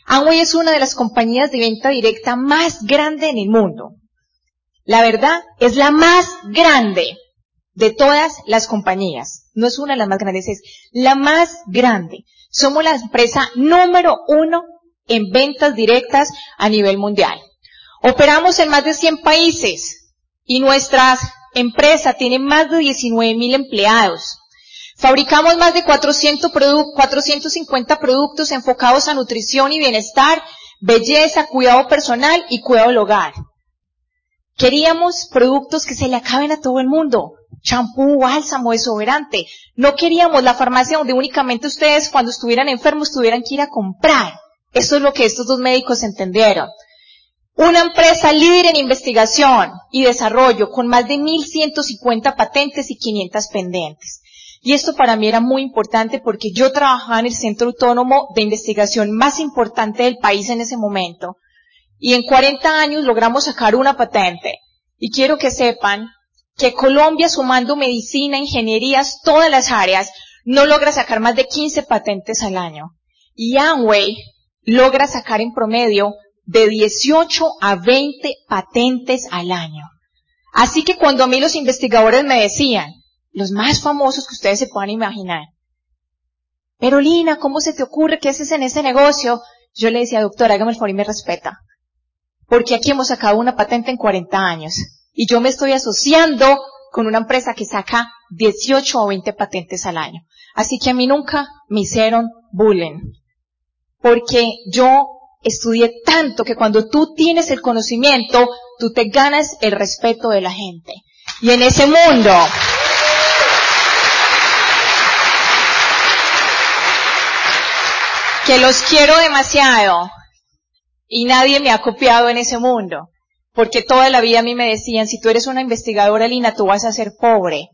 Amway es una de las compañías de venta directa más grande en el mundo. La verdad, es la más grande de todas las compañías. No es una de las más grandes, es la más grande. Somos la empresa número uno en ventas directas a nivel mundial. Operamos en más de 100 países y nuestra empresa tiene más de 19 mil empleados. Fabricamos más de 400 450 productos enfocados a nutrición y bienestar, belleza, cuidado personal y cuidado del hogar. Queríamos productos que se le acaben a todo el mundo. Champú, bálsamo, desodorante. No queríamos la farmacia donde únicamente ustedes cuando estuvieran enfermos tuvieran que ir a comprar. Eso es lo que estos dos médicos entendieron. Una empresa líder en investigación y desarrollo con más de 1.150 patentes y 500 pendientes. Y esto para mí era muy importante porque yo trabajaba en el centro autónomo de investigación más importante del país en ese momento. Y en 40 años logramos sacar una patente. Y quiero que sepan que Colombia, sumando medicina, ingenierías, todas las áreas, no logra sacar más de 15 patentes al año. Y Amway logra sacar en promedio de 18 a 20 patentes al año. Así que cuando a mí los investigadores me decían, los más famosos que ustedes se puedan imaginar, pero Lina, ¿cómo se te ocurre que haces en ese negocio? Yo le decía, doctor, hágame el favor y me respeta. Porque aquí hemos sacado una patente en 40 años. Y yo me estoy asociando con una empresa que saca 18 o 20 patentes al año. Así que a mí nunca me hicieron bullying. Porque yo estudié tanto que cuando tú tienes el conocimiento, tú te ganas el respeto de la gente. Y en ese mundo, que los quiero demasiado y nadie me ha copiado en ese mundo, porque toda la vida a mí me decían, si tú eres una investigadora, Lina, tú vas a ser pobre.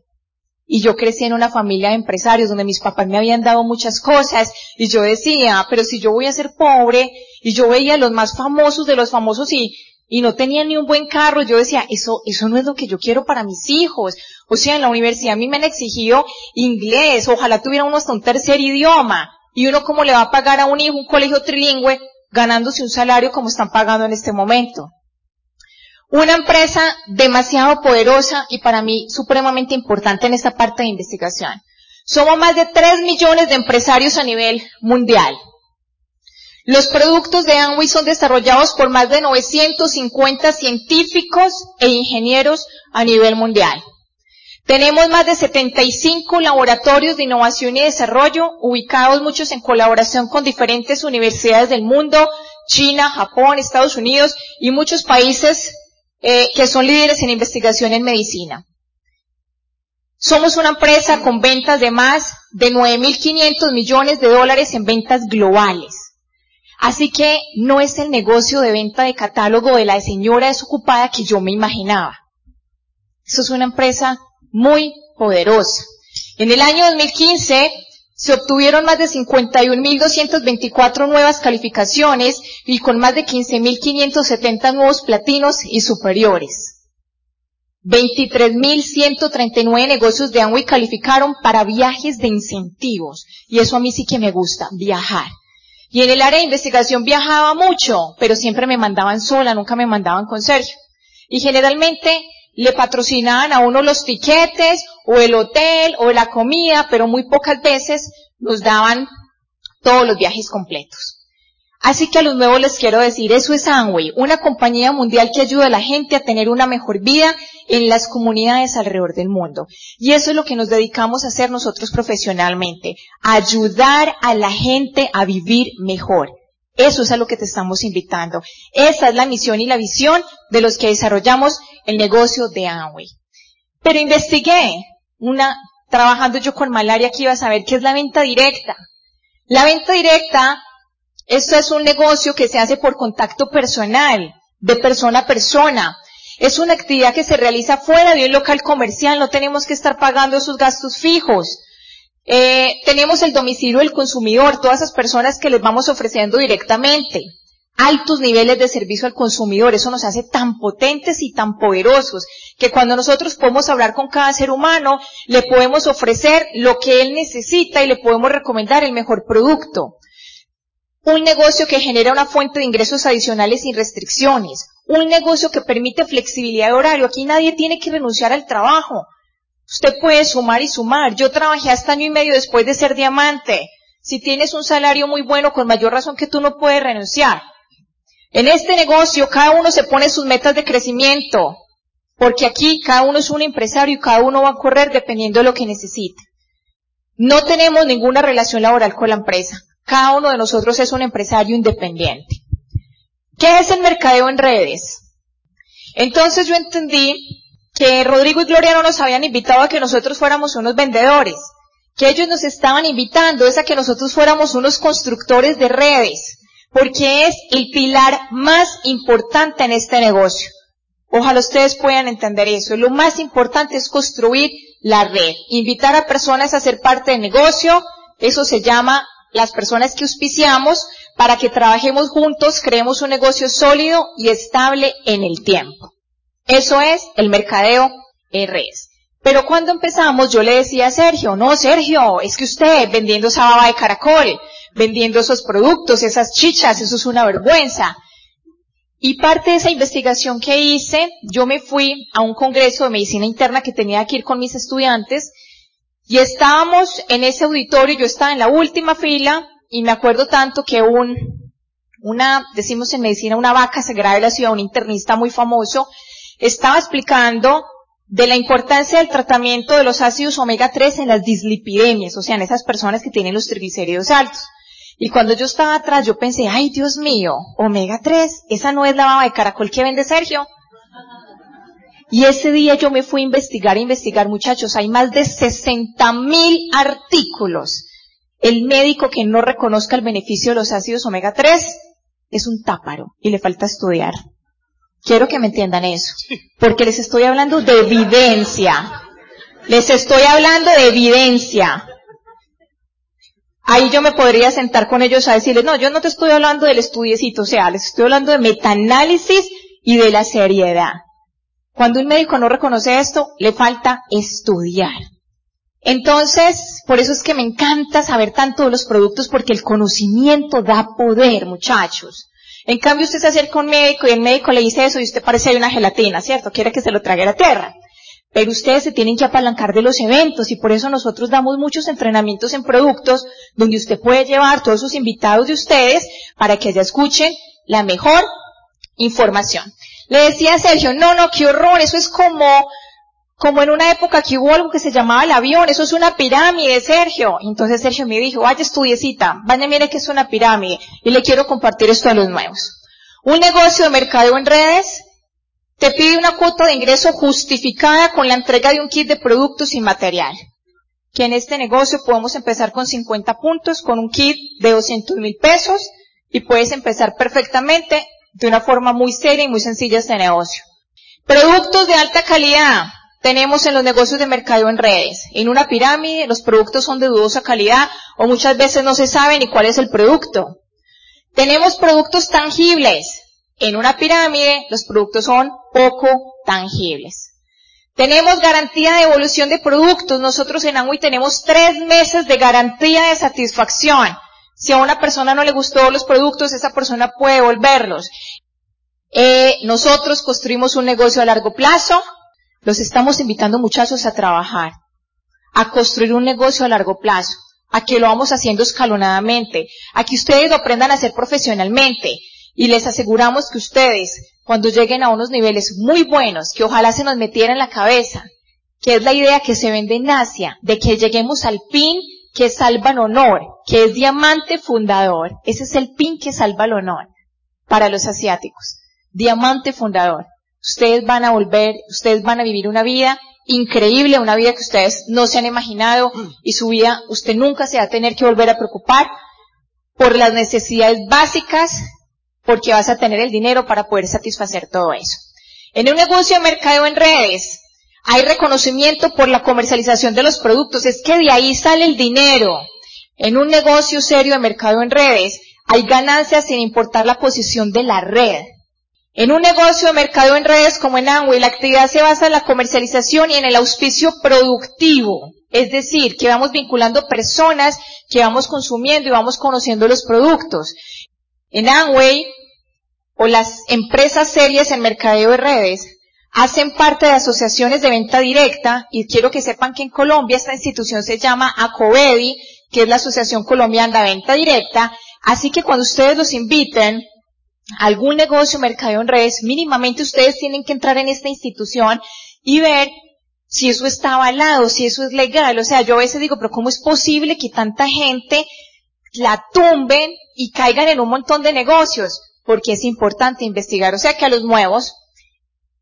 Y yo crecí en una familia de empresarios donde mis papás me habían dado muchas cosas y yo decía, pero si yo voy a ser pobre y yo veía a los más famosos de los famosos y, y no tenían ni un buen carro, yo decía, eso, eso no es lo que yo quiero para mis hijos. O sea, en la universidad a mí me han exigido inglés, ojalá tuviera uno hasta un tercer idioma. Y uno cómo le va a pagar a un hijo un colegio trilingüe ganándose un salario como están pagando en este momento. Una empresa demasiado poderosa y para mí supremamente importante en esta parte de investigación. Somos más de 3 millones de empresarios a nivel mundial. Los productos de Amway son desarrollados por más de 950 científicos e ingenieros a nivel mundial. Tenemos más de 75 laboratorios de innovación y desarrollo, ubicados muchos en colaboración con diferentes universidades del mundo, China, Japón, Estados Unidos y muchos países eh, que son líderes en investigación en medicina. Somos una empresa con ventas de más de 9.500 millones de dólares en ventas globales. Así que no es el negocio de venta de catálogo de la señora desocupada que yo me imaginaba. Eso es una empresa muy poderosa. En el año 2015 se obtuvieron más de 51.224 nuevas calificaciones y con más de 15.570 nuevos platinos y superiores. 23.139 negocios de Amway calificaron para viajes de incentivos. Y eso a mí sí que me gusta, viajar. Y en el área de investigación viajaba mucho, pero siempre me mandaban sola, nunca me mandaban con Sergio. Y generalmente le patrocinaban a uno los tiquetes o el hotel o la comida, pero muy pocas veces nos daban todos los viajes completos. Así que a los nuevos les quiero decir, eso es Amway, una compañía mundial que ayuda a la gente a tener una mejor vida en las comunidades alrededor del mundo. Y eso es lo que nos dedicamos a hacer nosotros profesionalmente, ayudar a la gente a vivir mejor. Eso es a lo que te estamos invitando. Esa es la misión y la visión de los que desarrollamos el negocio de Amway. Pero investigué una, trabajando yo con malaria que iba a saber qué es la venta directa. La venta directa, esto es un negocio que se hace por contacto personal, de persona a persona. Es una actividad que se realiza fuera de un local comercial, no tenemos que estar pagando esos gastos fijos. Eh, tenemos el domicilio del consumidor, todas esas personas que les vamos ofreciendo directamente altos niveles de servicio al consumidor. Eso nos hace tan potentes y tan poderosos que cuando nosotros podemos hablar con cada ser humano, le podemos ofrecer lo que él necesita y le podemos recomendar el mejor producto. Un negocio que genera una fuente de ingresos adicionales sin restricciones. Un negocio que permite flexibilidad de horario. Aquí nadie tiene que renunciar al trabajo. Usted puede sumar y sumar. Yo trabajé hasta año y medio después de ser diamante. Si tienes un salario muy bueno, con mayor razón que tú no puedes renunciar. En este negocio cada uno se pone sus metas de crecimiento, porque aquí cada uno es un empresario y cada uno va a correr dependiendo de lo que necesite. No tenemos ninguna relación laboral con la empresa. Cada uno de nosotros es un empresario independiente. ¿Qué es el mercadeo en redes? Entonces yo entendí que Rodrigo y Gloria no nos habían invitado a que nosotros fuéramos unos vendedores, que ellos nos estaban invitando es a que nosotros fuéramos unos constructores de redes, porque es el pilar más importante en este negocio. Ojalá ustedes puedan entender eso. Lo más importante es construir la red, invitar a personas a ser parte del negocio. Eso se llama las personas que auspiciamos para que trabajemos juntos, creemos un negocio sólido y estable en el tiempo. Eso es el mercadeo RS. Pero cuando empezamos yo le decía a Sergio, no Sergio, es que usted vendiendo esa baba de caracol, vendiendo esos productos, esas chichas, eso es una vergüenza. Y parte de esa investigación que hice, yo me fui a un congreso de medicina interna que tenía que ir con mis estudiantes y estábamos en ese auditorio, yo estaba en la última fila y me acuerdo tanto que un, una, decimos en medicina, una vaca sagrada de la ciudad, un internista muy famoso, estaba explicando de la importancia del tratamiento de los ácidos omega 3 en las dislipidemias, o sea, en esas personas que tienen los triglicéridos altos. Y cuando yo estaba atrás, yo pensé, ay Dios mío, omega 3, esa no es la baba de caracol que vende Sergio. Y ese día yo me fui a investigar, a investigar muchachos, hay más de 60 mil artículos. El médico que no reconozca el beneficio de los ácidos omega 3 es un táparo y le falta estudiar. Quiero que me entiendan eso, porque les estoy hablando de evidencia. Les estoy hablando de evidencia. Ahí yo me podría sentar con ellos a decirles, no, yo no te estoy hablando del estudiecito, o sea, les estoy hablando de metaanálisis y de la seriedad. Cuando un médico no reconoce esto, le falta estudiar. Entonces, por eso es que me encanta saber tanto de los productos porque el conocimiento da poder, muchachos. En cambio, usted se acerca a un médico y el médico le dice eso y usted parece una gelatina, ¿cierto? Quiere que se lo trague a la tierra. Pero ustedes se tienen que apalancar de los eventos y por eso nosotros damos muchos entrenamientos en productos donde usted puede llevar todos sus invitados de ustedes para que allá escuchen la mejor información. Le decía a Sergio, no, no, qué horror, eso es como, como en una época que hubo algo que se llamaba el avión, eso es una pirámide, Sergio. entonces Sergio me dijo, vaya estudiecita, vaya mire que es una pirámide y le quiero compartir esto a los nuevos. Un negocio de mercadeo en redes te pide una cuota de ingreso justificada con la entrega de un kit de productos y material. Que en este negocio podemos empezar con 50 puntos, con un kit de 200 mil pesos y puedes empezar perfectamente de una forma muy seria y muy sencilla este negocio. Productos de alta calidad tenemos en los negocios de mercado en redes. En una pirámide los productos son de dudosa calidad o muchas veces no se sabe ni cuál es el producto. Tenemos productos tangibles. En una pirámide los productos son poco tangibles. Tenemos garantía de evolución de productos. Nosotros en Amway tenemos tres meses de garantía de satisfacción. Si a una persona no le gustó los productos, esa persona puede devolverlos. Eh, nosotros construimos un negocio a largo plazo. Los estamos invitando muchachos a trabajar, a construir un negocio a largo plazo, a que lo vamos haciendo escalonadamente, a que ustedes lo aprendan a hacer profesionalmente. Y les aseguramos que ustedes, cuando lleguen a unos niveles muy buenos, que ojalá se nos metiera en la cabeza, que es la idea que se vende en Asia, de que lleguemos al pin que salva el honor, que es diamante fundador. Ese es el pin que salva el honor para los asiáticos. Diamante fundador. Ustedes van a volver, ustedes van a vivir una vida increíble, una vida que ustedes no se han imaginado y su vida usted nunca se va a tener que volver a preocupar por las necesidades básicas porque vas a tener el dinero para poder satisfacer todo eso. En un negocio de mercado en redes, Hay reconocimiento por la comercialización de los productos. Es que de ahí sale el dinero. En un negocio serio de mercado en redes, hay ganancias sin importar la posición de la red. En un negocio de mercado en redes como en Amway, la actividad se basa en la comercialización y en el auspicio productivo. Es decir, que vamos vinculando personas, que vamos consumiendo y vamos conociendo los productos. En Amway, o las empresas serias en mercadeo de redes, hacen parte de asociaciones de venta directa y quiero que sepan que en Colombia esta institución se llama ACOBEDI, que es la Asociación Colombiana de Venta Directa. Así que cuando ustedes los inviten a algún negocio mercadeo en redes, mínimamente ustedes tienen que entrar en esta institución y ver si eso está avalado, si eso es legal. O sea, yo a veces digo, pero ¿cómo es posible que tanta gente la tumben y caigan en un montón de negocios? Porque es importante investigar. O sea que a los nuevos,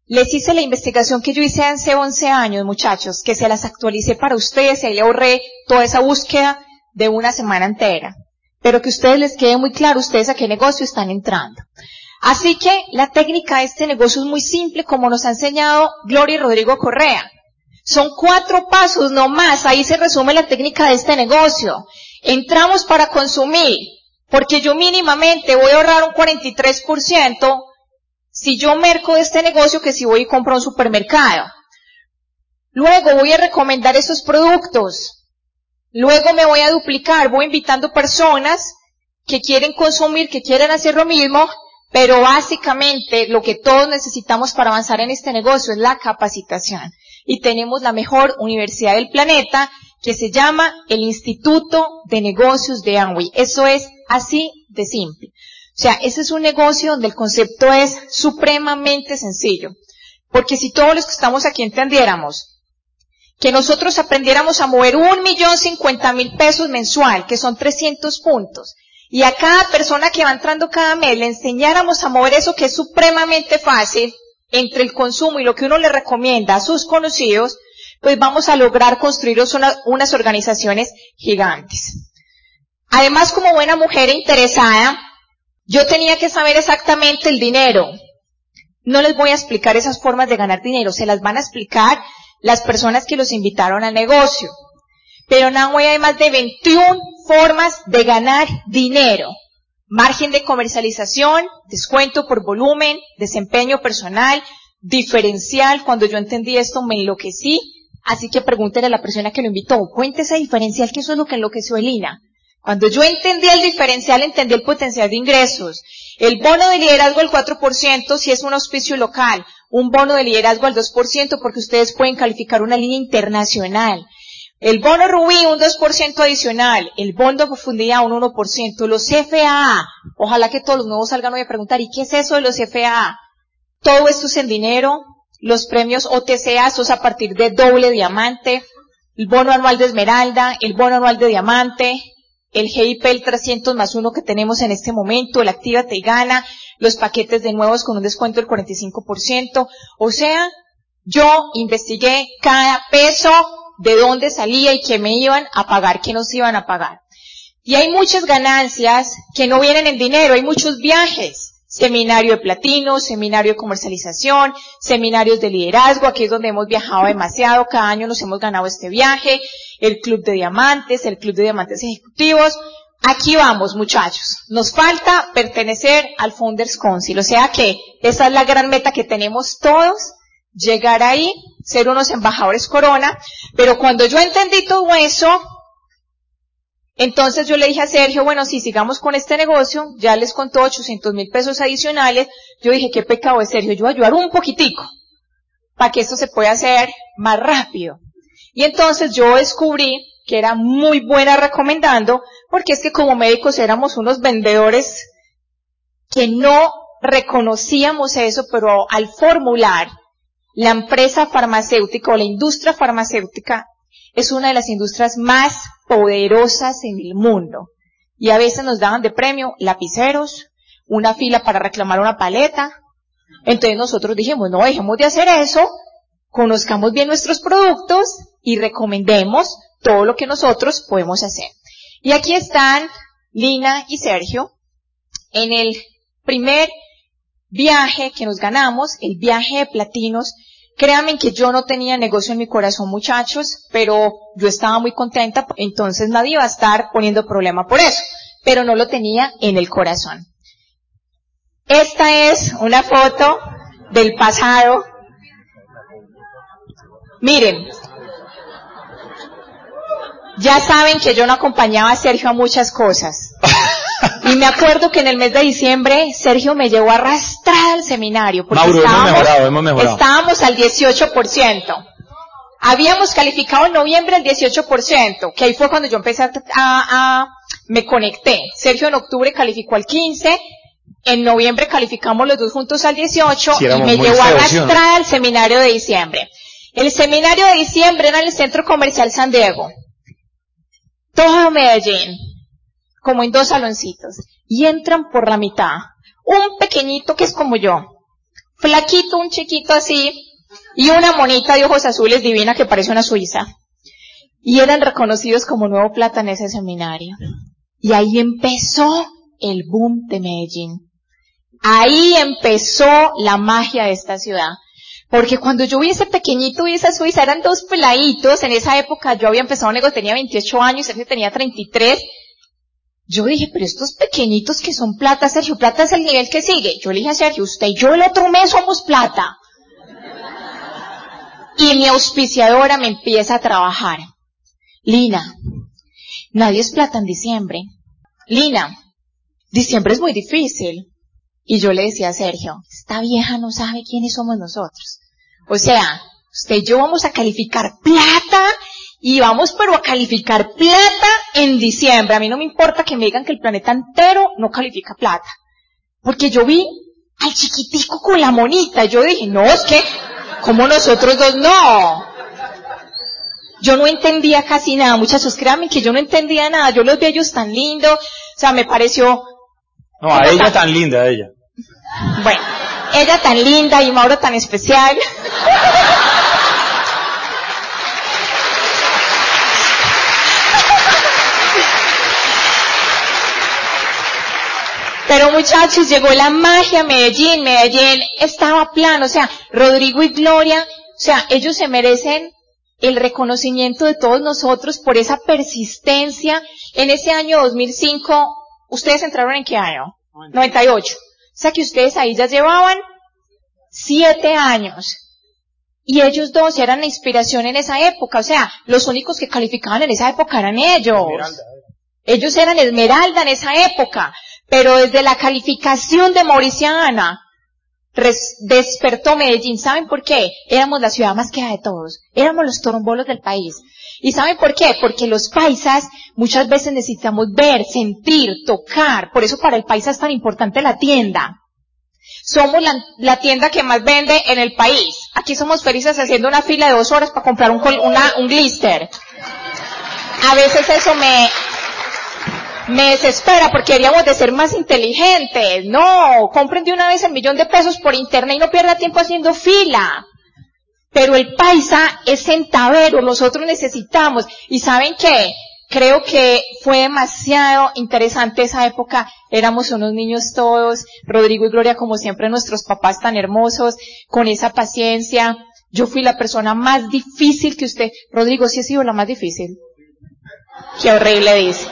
les hice la investigación que yo hice hace 11 años, muchachos, que se las actualicé para ustedes y ahí ahorré toda esa búsqueda de una semana entera. Pero que ustedes les quede muy claro ustedes a qué negocio están entrando. Así que la técnica de este negocio es muy simple, como nos ha enseñado Gloria y Rodrigo Correa. Son cuatro pasos no más. Ahí se resume la técnica de este negocio. Entramos para consumir, porque yo mínimamente voy a ahorrar un 43% si yo merco de este negocio que si voy y compro un supermercado. Luego voy a recomendar esos productos. Luego me voy a duplicar, voy invitando personas que quieren consumir, que quieren hacer lo mismo, pero básicamente lo que todos necesitamos para avanzar en este negocio es la capacitación. Y tenemos la mejor universidad del planeta que se llama el Instituto de Negocios de Amway. Eso es así de simple. O sea, ese es un negocio donde el concepto es supremamente sencillo. Porque si todos los que estamos aquí entendiéramos que nosotros aprendiéramos a mover un millón cincuenta mil pesos mensual, que son 300 puntos, y a cada persona que va entrando cada mes le enseñáramos a mover eso que es supremamente fácil, entre el consumo y lo que uno le recomienda a sus conocidos, pues vamos a lograr construir unas organizaciones gigantes. Además, como buena mujer interesada, yo tenía que saber exactamente el dinero. No les voy a explicar esas formas de ganar dinero, se las van a explicar las personas que los invitaron al negocio. Pero en Amway hay más de 21 formas de ganar dinero. Margen de comercialización, descuento por volumen, desempeño personal, diferencial. Cuando yo entendí esto me enloquecí. Así que pregúntenle a la persona que lo invitó, cuéntese diferencial, que eso es lo que enloqueció Elina. Cuando yo entendí el diferencial, entendí el potencial de ingresos. El bono de liderazgo al 4% si es un auspicio local. Un bono de liderazgo al 2% porque ustedes pueden calificar una línea internacional. El bono Rubí un 2% adicional. El bono profundidad un 1%. Los CFA. Ojalá que todos los nuevos salgan hoy a preguntar, ¿y qué es eso de los CFA? Todo esto es en dinero. Los premios OTCA, esos a partir de doble diamante. El bono anual de esmeralda. El bono anual de diamante el GIP, el 300 más uno que tenemos en este momento, el Actívate y Gana, los paquetes de nuevos con un descuento del 45%. O sea, yo investigué cada peso, de dónde salía y qué me iban a pagar, qué nos iban a pagar. Y hay muchas ganancias que no vienen en dinero, hay muchos viajes. Seminario de platino, seminario de comercialización, seminarios de liderazgo, aquí es donde hemos viajado demasiado, cada año nos hemos ganado este viaje, el Club de Diamantes, el Club de Diamantes Ejecutivos. Aquí vamos, muchachos. Nos falta pertenecer al Founders Council, o sea que esa es la gran meta que tenemos todos, llegar ahí, ser unos embajadores corona, pero cuando yo entendí todo eso, entonces yo le dije a Sergio, bueno, si sigamos con este negocio, ya les contó 800 mil pesos adicionales, yo dije, qué pecado es Sergio, yo ayudar un poquitico, para que esto se pueda hacer más rápido. Y entonces yo descubrí que era muy buena recomendando, porque es que como médicos éramos unos vendedores que no reconocíamos eso, pero al formular, la empresa farmacéutica o la industria farmacéutica es una de las industrias más poderosas en el mundo. Y a veces nos daban de premio lapiceros, una fila para reclamar una paleta. Entonces nosotros dijimos, no dejemos de hacer eso, conozcamos bien nuestros productos y recomendemos todo lo que nosotros podemos hacer. Y aquí están Lina y Sergio en el primer viaje que nos ganamos, el viaje de platinos, Créanme que yo no tenía negocio en mi corazón, muchachos, pero yo estaba muy contenta, entonces nadie iba a estar poniendo problema por eso, pero no lo tenía en el corazón. Esta es una foto del pasado. Miren, ya saben que yo no acompañaba a Sergio a muchas cosas. Y me acuerdo que en el mes de diciembre Sergio me llevó a arrastrar al seminario. Porque Mauro, hemos estábamos, mejorado, hemos mejorado. estábamos al 18%. Habíamos calificado en noviembre el 18%, que ahí fue cuando yo empecé a, a- a- me conecté. Sergio en octubre calificó al 15, en noviembre calificamos los dos juntos al 18 Sí, y me llevó a feos, ¿sí o no? arrastrar al seminario de diciembre. El seminario de diciembre era en el Centro Comercial San Diego. Todo Medellín, como en dos saloncitos, y entran por la mitad. Un pequeñito que es como yo, flaquito, un chiquito así, y una monita de ojos azules divina que parece una suiza. Y eran reconocidos como nuevo plata en ese seminario. Y ahí empezó el boom de Medellín. Ahí empezó la magia de esta ciudad. Porque cuando yo vi ese pequeñito y esa suiza, eran dos peladitos, en esa época yo había empezado un negocio, tenía 28 años, Sergio tenía 33. Yo dije, pero estos pequeñitos que son plata, Sergio, plata es el nivel que sigue. Yo le dije a Sergio, usted y yo el otro mes somos plata. Y mi auspiciadora me empieza a trabajar. Lina, nadie es plata en diciembre. Lina, diciembre es muy difícil. Y yo le decía a Sergio, esta vieja no sabe quiénes somos nosotros. O sea, usted y yo vamos a calificar plata y vamos pero a calificar plata en diciembre. A mí no me importa que me digan que el planeta entero no califica plata. Porque yo vi al chiquitico con la monita. Yo dije, no, es que, como nosotros dos, no. Yo no entendía casi nada, muchachos, créanme que yo no entendía nada. Yo los vi a ellos tan lindos. O sea, me pareció, No, a ella tan linda, a ella. bueno, ella tan linda y Mauro tan especial. Pero muchachos, llegó la magia a Medellín, Medellín estaba plano, o sea, Rodrigo y Gloria, o sea, ellos se merecen el reconocimiento de todos nosotros por esa persistencia. En ese año 2005, ¿ustedes entraron en qué año? 98. O sea que ustedes ahí ya llevaban siete años. Y ellos dos eran la inspiración en esa época. O sea, los únicos que calificaban en esa época eran ellos. Ellos eran Esmeralda en esa época. Pero desde la calificación de Mauriciana, res- despertó Medellín. ¿Saben por qué? Éramos la ciudad más queda de todos. Éramos los torombolos del país. ¿Y saben por qué? Porque los paisas muchas veces necesitamos ver, sentir, tocar. Por eso para el paisa es tan importante la tienda. Somos la, la tienda que más vende en el país. Aquí somos felices haciendo una fila de dos horas para comprar un, una- un glister. A veces eso me, me desespera porque deberíamos de ser más inteligentes. No, compren de una vez el millón de pesos por internet y no pierda tiempo haciendo fila. Pero el paisa es centavero, nosotros necesitamos. ¿Y saben qué? Creo que fue demasiado interesante esa época. Éramos unos niños todos, Rodrigo y Gloria como siempre, nuestros papás tan hermosos, con esa paciencia. Yo fui la persona más difícil que usted, Rodrigo, sí ha sido la más difícil. Qué horrible dice.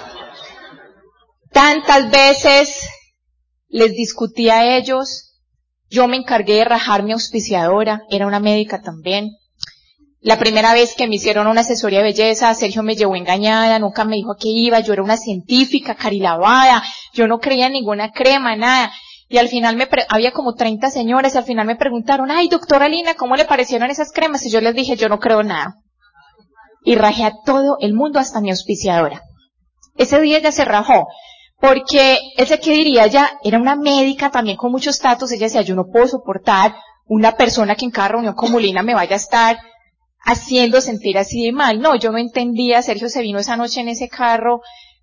Tantas veces les discutí a ellos. Yo me encargué de rajar mi auspiciadora, era una médica también. La primera vez que me hicieron una asesoría de belleza, Sergio me llevó engañada, nunca me dijo a qué iba, yo era una científica, carilavada, yo no creía en ninguna crema, nada. Y al final me, pre- había como 30 señores y al final me preguntaron, ay doctora Lina, ¿cómo le parecieron esas cremas? Y yo les dije, yo no creo nada. Y rajé a todo el mundo hasta mi auspiciadora. Ese día ella se rajó. Porque ella que diría, ella era una médica también con muchos estatus, ella decía, yo no puedo soportar una persona que en cada reunión como Lina me vaya a estar haciendo sentir así de mal. No, yo no entendía, Sergio se vino esa noche en ese carro,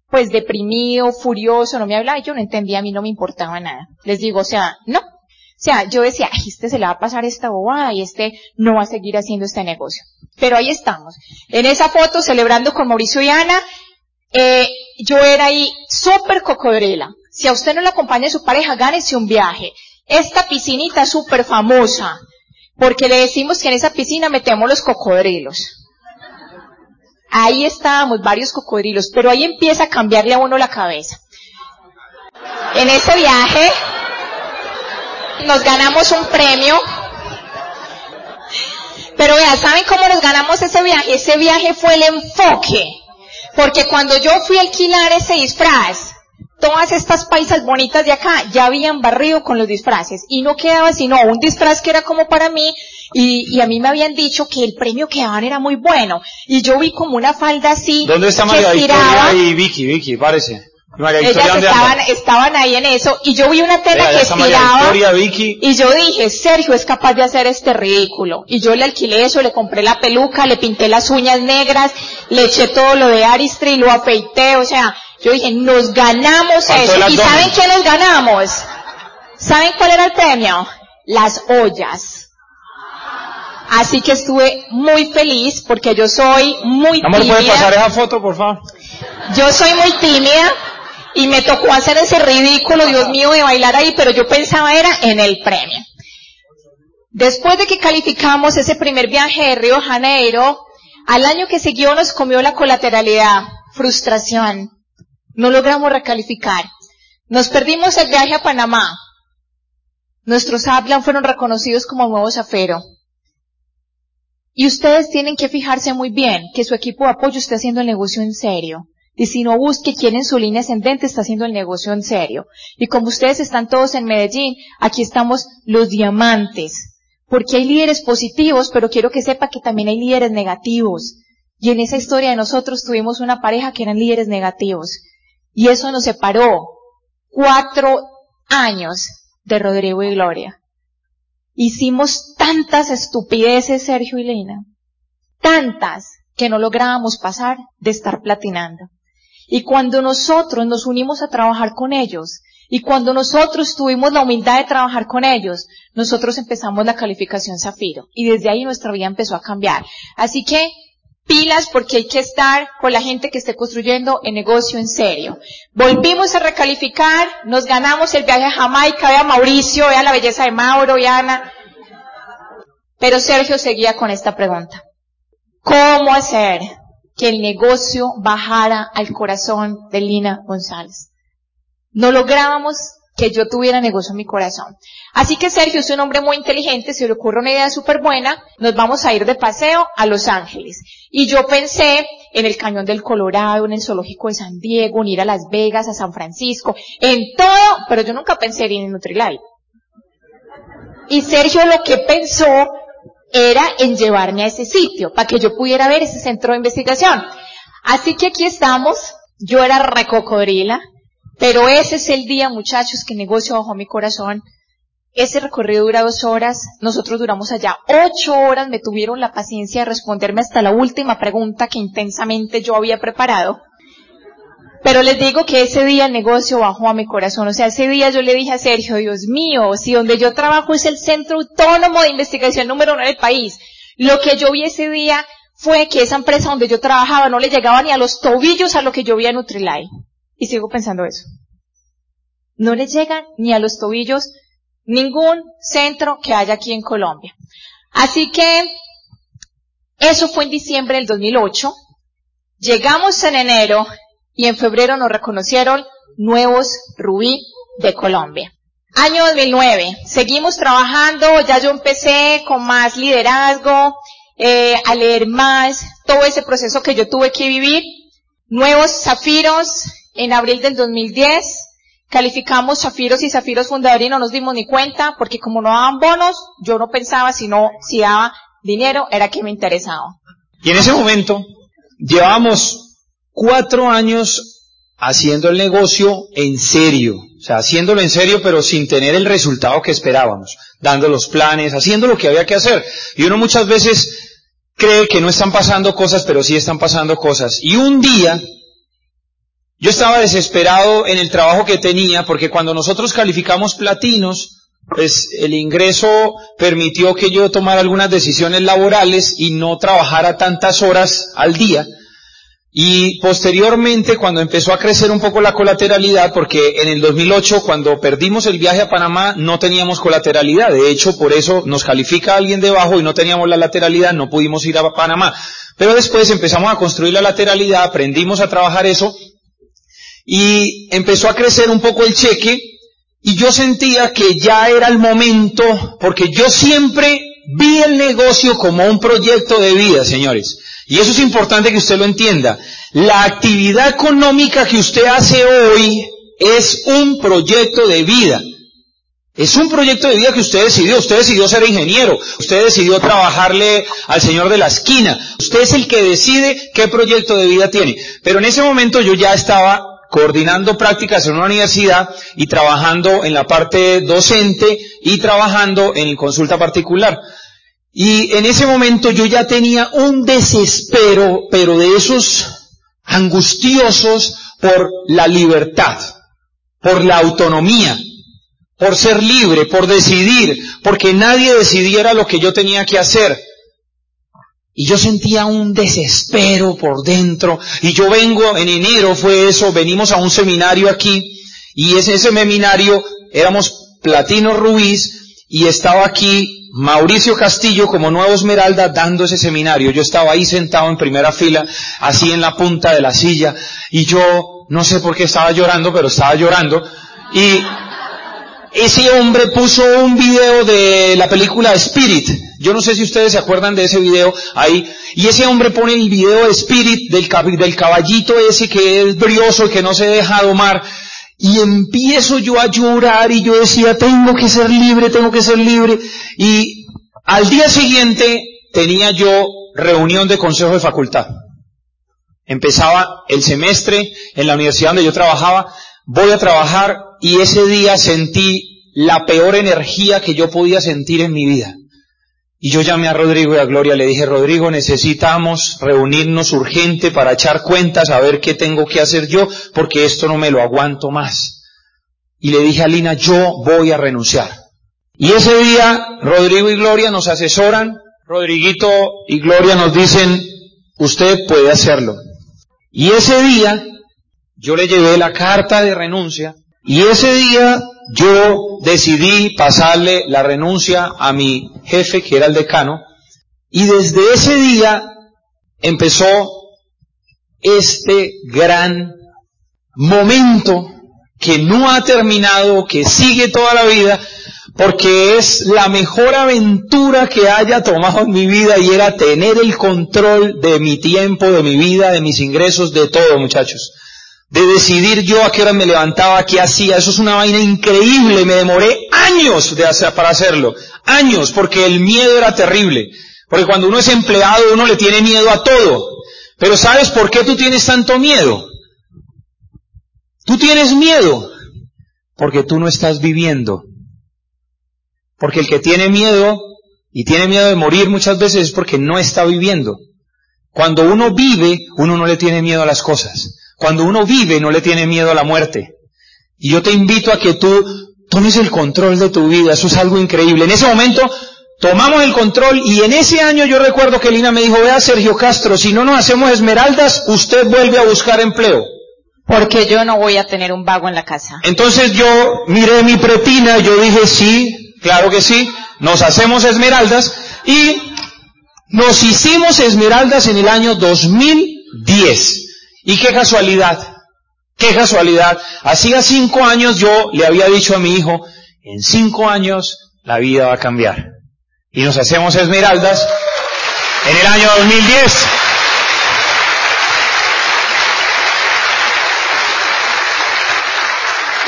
pues deprimido, furioso, no me hablaba, yo no entendía, a mí no me importaba nada. Les digo, o sea, no. O sea, yo decía, "Ay, este se le va a pasar esta bobada y este no va a seguir haciendo este negocio. Pero ahí estamos. En esa foto, celebrando con Mauricio y Ana, eh, yo era ahí súper cocodrila. Si a usted no le acompaña su pareja, gánese un viaje. Esta piscinita es súper famosa. porque le decimos que en esa piscina metemos los cocodrilos. Ahí estábamos varios cocodrilos, pero ahí empieza a cambiarle a uno la cabeza. En ese viaje nos ganamos un premio. Pero vea, ¿saben cómo nos ganamos ese viaje? Ese viaje fue el enfoque. Porque cuando yo fui a alquilar ese disfraz, todas estas paisas bonitas de acá ya habían barrido con los disfraces y no quedaba sino un disfraz que era como para mí y, y a mí me habían dicho que el premio que daban era muy bueno y yo vi como una falda así ¿Dónde está María estiraba. Victoria y Vicky? Vicky, parece. María Victoria, Ellas ¿dónde estaban, estaban ahí en eso y yo vi una tela que estiraba Victoria, Vicky. y yo dije, Sergio es capaz de hacer este ridículo. Y yo le alquilé eso, le compré la peluca, le pinté las uñas negras, le eché todo lo de Aristri, lo afeité, o sea, yo dije, nos ganamos eso. ¿Y saben qué nos ganamos? ¿Saben cuál era el premio? Las ollas. Así que estuve muy feliz porque yo soy muy Amor, ¿puede tímida. pasar esa foto, por favor? Yo soy muy tímida y me tocó hacer ese ridículo, Dios mío, de bailar ahí, pero yo pensaba era en el premio. Después de que calificamos ese primer viaje de Río Janeiro, al año que siguió nos comió la colateralidad, frustración. No logramos recalificar. Nos perdimos el viaje a Panamá. Nuestros Aplan fueron reconocidos como nuevo zafero. Y ustedes tienen que fijarse muy bien que su equipo de apoyo esté haciendo el negocio en serio. Y si no busque quién en su línea ascendente está haciendo el negocio en serio. Y como ustedes están todos en Medellín, aquí estamos los diamantes. Porque hay líderes positivos, pero quiero que sepa que también hay líderes negativos. Y en esa historia de nosotros tuvimos una pareja que eran líderes negativos. Y eso nos separó cuatro años de Rodrigo y Gloria. Hicimos tantas estupideces, Sergio y Lena, tantas que no lográbamos pasar de estar platinando. Y cuando nosotros nos unimos a trabajar con ellos, y cuando nosotros tuvimos la humildad de trabajar con ellos, nosotros empezamos la calificación Zafiro. Y desde ahí nuestra vida empezó a cambiar. Así que, pilas porque hay que estar con la gente que esté construyendo el negocio en serio. Volvimos a recalificar, nos ganamos el viaje a Jamaica, vea Mauricio, vea la belleza de Mauro, vea Ana. Pero Sergio seguía con esta pregunta. ¿Cómo hacer que el negocio bajara al corazón de Lina González? No lográbamos que yo tuviera negocio en mi corazón. Así que Sergio es un hombre muy inteligente, se le ocurre una idea súper buena, nos vamos a ir de paseo a Los Ángeles. Y yo pensé en el Cañón del Colorado, en el Zoológico de San Diego, en ir a Las Vegas, a San Francisco, en todo, pero yo nunca pensé en Nutrilite. Y Sergio lo que pensó era en llevarme a ese sitio, para que yo pudiera ver ese centro de investigación. Así que aquí estamos, yo era recocodrila, pero ese es el día, muchachos, que negocio bajó mi corazón. Ese recorrido dura dos horas, nosotros duramos allá ocho horas, me tuvieron la paciencia de responderme hasta la última pregunta que intensamente yo había preparado. Pero les digo que ese día el negocio bajó a mi corazón. O sea, ese día yo le dije a Sergio, Dios mío, si donde yo trabajo es el centro autónomo de investigación número uno del país, lo que yo vi ese día fue que esa empresa donde yo trabajaba no le llegaba ni a los tobillos a lo que yo vi en Nutrilite. Y sigo pensando eso. No le llega ni a los tobillos ningún centro que haya aquí en Colombia. Así que eso fue en diciembre del 2008. Llegamos en enero y en febrero nos reconocieron nuevos Rubí de Colombia. Año 2009, seguimos trabajando, ya yo empecé con más liderazgo, eh, a leer más, todo ese proceso que yo tuve que vivir. Nuevos zafiros en abril del 2010, calificamos zafiros y zafiros fundadores y no nos dimos ni cuenta, porque como no daban bonos, yo no pensaba sino si daba dinero, era que me interesaba. Y en ese momento llevábamos cuatro años haciendo el negocio en serio. O sea, haciéndolo en serio, pero sin tener el resultado que esperábamos. Dando los planes, haciendo lo que había que hacer. Y uno muchas veces cree que no están pasando cosas, pero sí están pasando cosas. Y un día, yo estaba desesperado en el trabajo que tenía, porque cuando nosotros calificamos platinos, pues el ingreso permitió que yo tomara algunas decisiones laborales y no trabajara tantas horas al día. Y posteriormente, cuando empezó a crecer un poco la colateralidad, porque en el 2008, cuando perdimos el viaje a Panamá, no teníamos colateralidad. De hecho, por eso nos califica alguien debajo y no teníamos la lateralidad, no pudimos ir a Panamá. Pero después empezamos a construir la lateralidad, aprendimos a trabajar eso, y empezó a crecer un poco el cheque, y yo sentía que ya era el momento, porque yo siempre vi el negocio como un proyecto de vida, señores. Y eso es importante que usted lo entienda. La actividad económica que usted hace hoy es un proyecto de vida. Es un proyecto de vida que usted decidió. Usted decidió ser ingeniero. Usted decidió trabajarle al señor de la esquina. Usted es el que decide qué proyecto de vida tiene. Pero en ese momento yo ya estaba coordinando prácticas en una universidad y trabajando en la parte docente y trabajando en consulta particular. Y en ese momento yo ya tenía un desespero, pero de esos angustiosos por la libertad, por la autonomía, por ser libre, por decidir, porque nadie decidiera lo que yo tenía que hacer. Y yo sentía un desespero por dentro. Y yo vengo, en enero fue eso, venimos a un seminario aquí, y ese, ese seminario éramos Platino Ruiz, y estaba aquí Mauricio Castillo como nuevo Esmeralda dando ese seminario. Yo estaba ahí sentado en primera fila, así en la punta de la silla, y yo no sé por qué estaba llorando, pero estaba llorando. Y ese hombre puso un video de la película Spirit. Yo no sé si ustedes se acuerdan de ese video ahí. Y ese hombre pone el video de Spirit del, del caballito ese que es brioso, que no se deja domar. Y empiezo yo a llorar y yo decía, tengo que ser libre, tengo que ser libre. Y al día siguiente tenía yo reunión de consejo de facultad. Empezaba el semestre en la universidad donde yo trabajaba, voy a trabajar y ese día sentí la peor energía que yo podía sentir en mi vida. Y yo llamé a Rodrigo y a Gloria, le dije, Rodrigo, necesitamos reunirnos urgente para echar cuentas, a ver qué tengo que hacer yo, porque esto no me lo aguanto más. Y le dije a Lina, yo voy a renunciar. Y ese día, Rodrigo y Gloria nos asesoran, Rodriguito y Gloria nos dicen, usted puede hacerlo. Y ese día, yo le llevé la carta de renuncia, y ese día yo decidí pasarle la renuncia a mi jefe, que era el decano, y desde ese día empezó este gran momento que no ha terminado, que sigue toda la vida, porque es la mejor aventura que haya tomado en mi vida y era tener el control de mi tiempo, de mi vida, de mis ingresos, de todo, muchachos de decidir yo a qué hora me levantaba, qué hacía. Eso es una vaina increíble. Me demoré años de hacer, para hacerlo. Años, porque el miedo era terrible. Porque cuando uno es empleado, uno le tiene miedo a todo. Pero ¿sabes por qué tú tienes tanto miedo? Tú tienes miedo porque tú no estás viviendo. Porque el que tiene miedo y tiene miedo de morir muchas veces es porque no está viviendo. Cuando uno vive, uno no le tiene miedo a las cosas. Cuando uno vive no le tiene miedo a la muerte. Y yo te invito a que tú tomes el control de tu vida. Eso es algo increíble. En ese momento tomamos el control y en ese año yo recuerdo que Lina me dijo, vea Sergio Castro, si no nos hacemos esmeraldas, usted vuelve a buscar empleo. Porque yo no voy a tener un vago en la casa. Entonces yo miré mi pretina, yo dije, sí, claro que sí, nos hacemos esmeraldas y nos hicimos esmeraldas en el año 2010. Y qué casualidad, qué casualidad. Hacía cinco años yo le había dicho a mi hijo, en cinco años la vida va a cambiar. Y nos hacemos esmeraldas en el año 2010.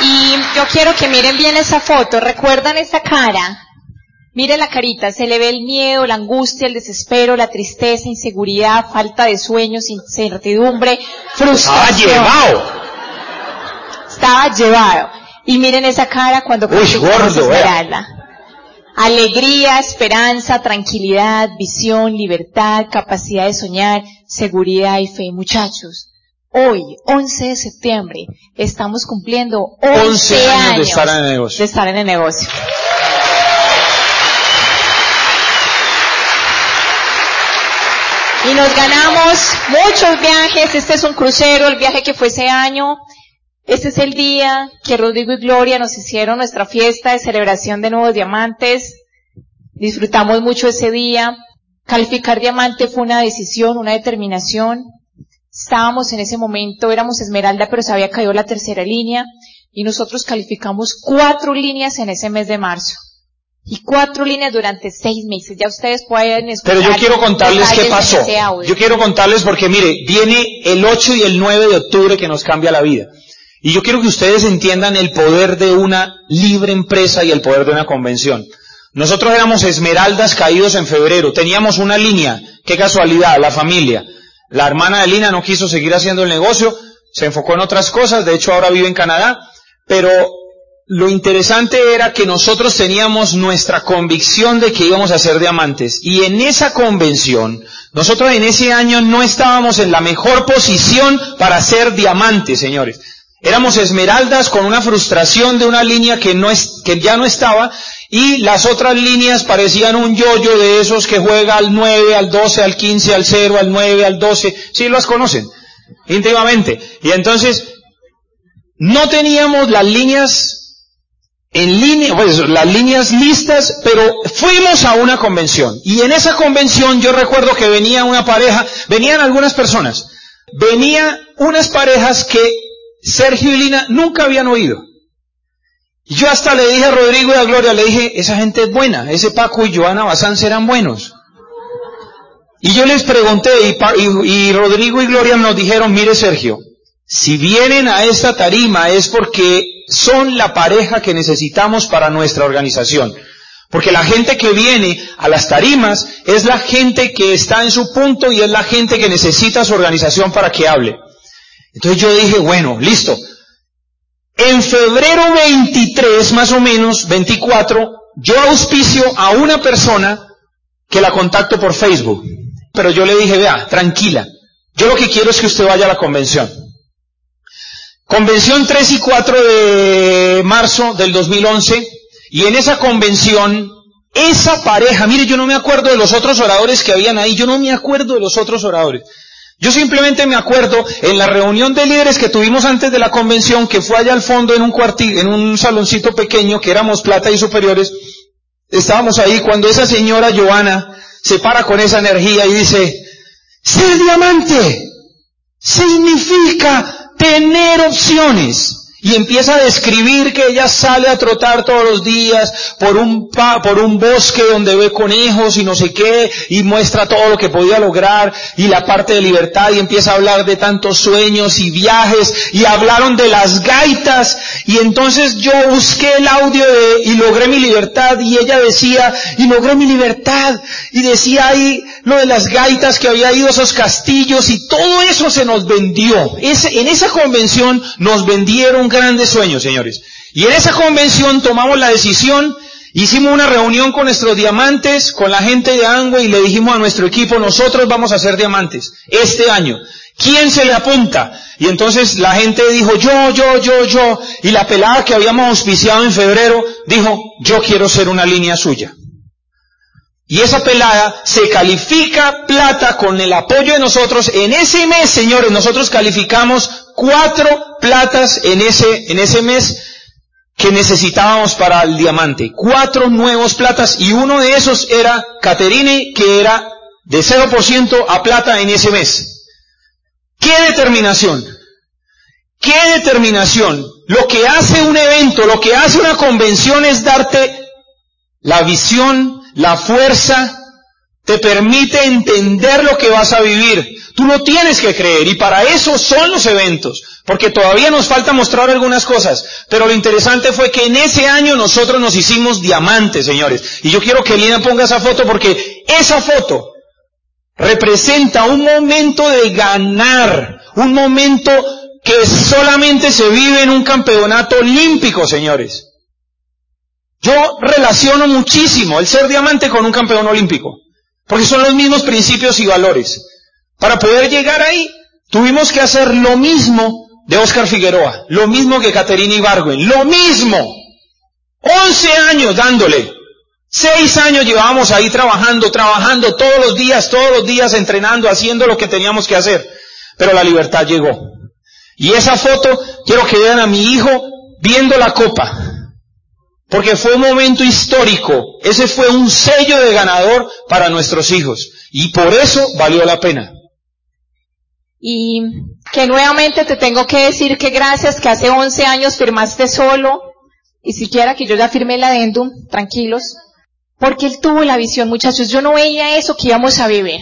Y yo quiero que miren bien esa foto. ¿Recuerdan esa cara? Mire la carita, se le ve el miedo, la angustia, el desespero, la tristeza, inseguridad, falta de sueños, incertidumbre, frustración. Estaba llevado. Estaba llevado. Y miren esa cara cuando Uy, gordo, Alegría, esperanza, tranquilidad, visión, libertad, capacidad de soñar, seguridad y fe. Muchachos, hoy, 11 de septiembre, estamos cumpliendo 11, años, de estar en el negocio. De estar en el negocio. Y nos ganamos muchos viajes. Este es un crucero, el viaje que fue ese año. Este es el día que Rodrigo y Gloria nos hicieron nuestra fiesta de celebración de nuevos diamantes. Disfrutamos mucho ese día. Calificar diamante fue una decisión, una determinación. Estábamos en ese momento, éramos Esmeralda, pero se había caído la tercera línea y nosotros calificamos cuatro líneas en ese mes de marzo. Y cuatro líneas durante seis meses. Ya ustedes pueden escuchar. Pero yo quiero contarles qué pasó. Yo quiero contarles porque mire, viene el 8 y el 9 de octubre que nos cambia la vida. Y yo quiero que ustedes entiendan el poder de una libre empresa y el poder de una convención. Nosotros éramos esmeraldas caídos en febrero. Teníamos una línea. Qué casualidad, la familia. La hermana de Lina no quiso seguir haciendo el negocio, se enfocó en otras cosas, de hecho ahora vive en Canadá, pero lo interesante era que nosotros teníamos nuestra convicción de que íbamos a ser diamantes. Y en esa convención, nosotros en ese año no estábamos en la mejor posición para ser diamantes, señores. Éramos esmeraldas con una frustración de una línea que no es, que ya no estaba, y las otras líneas parecían un yoyo de esos que juega al 9, al 12, al 15, al 0, al 9, al 12. Sí, las conocen íntimamente. Y entonces, no teníamos las líneas en línea, pues las líneas listas, pero fuimos a una convención. Y en esa convención yo recuerdo que venía una pareja, venían algunas personas, venía unas parejas que Sergio y Lina nunca habían oído. Yo hasta le dije a Rodrigo y a Gloria, le dije, esa gente es buena, ese Paco y Joana Bazán serán buenos. Y yo les pregunté, y- y Rodrigo y Gloria nos dijeron, mire Sergio, si vienen a esta tarima es porque son la pareja que necesitamos para nuestra organización. Porque la gente que viene a las tarimas es la gente que está en su punto y es la gente que necesita su organización para que hable. Entonces yo dije, bueno, listo. En febrero 23, más o menos, 24, yo auspicio a una persona que la contacto por Facebook. Pero yo le dije, vea, tranquila. Yo lo que quiero es que usted vaya a la convención. Convención 3 y 4 de marzo del 2011. Y en esa convención, esa pareja, mire, yo no me acuerdo de los otros oradores que habían ahí. Yo no me acuerdo de los otros oradores. Yo simplemente me acuerdo en la reunión de líderes que tuvimos antes de la convención, que fue allá al fondo en un cuarti- en un saloncito pequeño, que éramos plata y superiores, estábamos ahí cuando esa señora Joana se para con esa energía y dice, ser diamante significa tener opciones. Y empieza a describir que ella sale a trotar todos los días por un, pa- por un bosque donde ve conejos y no sé qué, y muestra todo lo que podía lograr, y la parte de libertad, y empieza a hablar de tantos sueños y viajes, y hablaron de las gaitas, y entonces yo busqué el audio de, y logré mi libertad, y ella decía, y logré mi libertad, y decía ahí lo de las gaitas que había ido a esos castillos, y todo eso se nos vendió. Ese, en esa convención nos vendieron grandes sueños, señores. Y en esa convención tomamos la decisión, hicimos una reunión con nuestros diamantes, con la gente de Angway, y le dijimos a nuestro equipo, nosotros vamos a ser diamantes este año. ¿Quién se le apunta? Y entonces la gente dijo, yo, yo, yo, yo. Y la pelada que habíamos auspiciado en febrero dijo, yo quiero ser una línea suya. Y esa pelada se califica plata con el apoyo de nosotros. En ese mes, señores, nosotros calificamos cuatro platas en ese, en ese mes que necesitábamos para el diamante. Cuatro nuevos platas y uno de esos era Caterine, que era de 0% a plata en ese mes. ¿Qué determinación? ¿Qué determinación? Lo que hace un evento, lo que hace una convención es darte la visión, la fuerza, te permite entender lo que vas a vivir. Tú lo tienes que creer y para eso son los eventos, porque todavía nos falta mostrar algunas cosas. Pero lo interesante fue que en ese año nosotros nos hicimos diamantes, señores. Y yo quiero que Lina ponga esa foto porque esa foto representa un momento de ganar, un momento que solamente se vive en un campeonato olímpico, señores. Yo relaciono muchísimo el ser diamante con un campeón olímpico, porque son los mismos principios y valores. Para poder llegar ahí, tuvimos que hacer lo mismo de Oscar Figueroa, lo mismo que Caterina Ibargüen, lo mismo. 11 años dándole. Seis años llevábamos ahí trabajando, trabajando todos los días, todos los días entrenando, haciendo lo que teníamos que hacer. Pero la libertad llegó. Y esa foto, quiero que vean a mi hijo viendo la copa. Porque fue un momento histórico. Ese fue un sello de ganador para nuestros hijos. Y por eso valió la pena. Y que nuevamente te tengo que decir que gracias que hace 11 años firmaste solo y siquiera que yo ya firmé el adendum, tranquilos, porque él tuvo la visión, muchachos. Yo no veía eso que íbamos a vivir.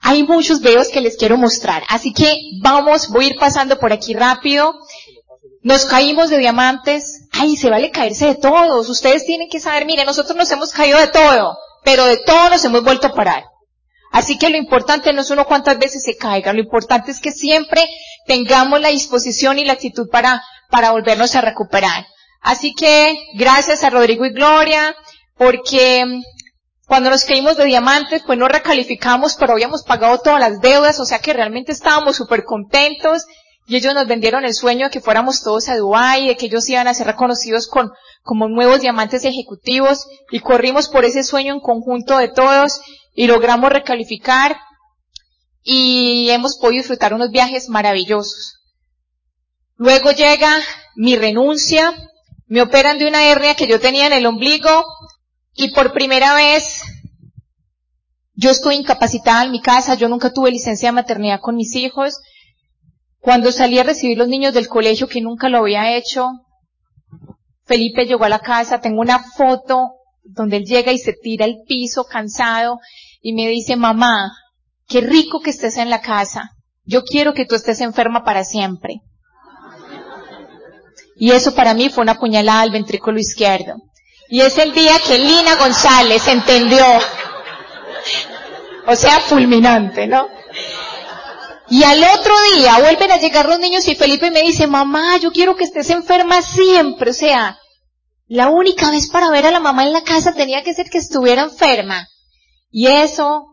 Hay muchos videos que les quiero mostrar. Así que vamos, voy a ir pasando por aquí rápido. Nos caímos de diamantes. Ay, se vale caerse de todos. Ustedes tienen que saber, mire, nosotros nos hemos caído de todo, pero de todo nos hemos vuelto a parar. Así que lo importante no es uno cuántas veces se caiga, lo importante es que siempre tengamos la disposición y la actitud para, para volvernos a recuperar. Así que gracias a Rodrigo y Gloria, porque cuando nos caímos de diamantes, pues no recalificamos, pero habíamos pagado todas las deudas, o sea que realmente estábamos súper contentos y ellos nos vendieron el sueño de que fuéramos todos a Dubái, de que ellos iban a ser reconocidos con, como nuevos diamantes ejecutivos y corrimos por ese sueño en conjunto de todos y logramos recalificar y hemos podido disfrutar unos viajes maravillosos. Luego llega mi renuncia, me operan de una hernia que yo tenía en el ombligo, y por primera vez, yo estoy incapacitada en mi casa, yo nunca tuve licencia de maternidad con mis hijos. Cuando salí a recibir los niños del colegio, que nunca lo había hecho, Felipe llegó a la casa, tengo una foto donde él llega y se tira al piso cansado y me dice, mamá, qué rico que estés en la casa. Yo quiero que tú estés enferma para siempre. Y eso para mí fue una puñalada al ventrículo izquierdo. Y es el día que Lina González entendió. O sea, fulminante, ¿no? Y al otro día vuelven a llegar los niños y Felipe me dice, mamá, yo quiero que estés enferma siempre. O sea, la única vez para ver a la mamá en la casa tenía que ser que estuviera enferma. Y eso,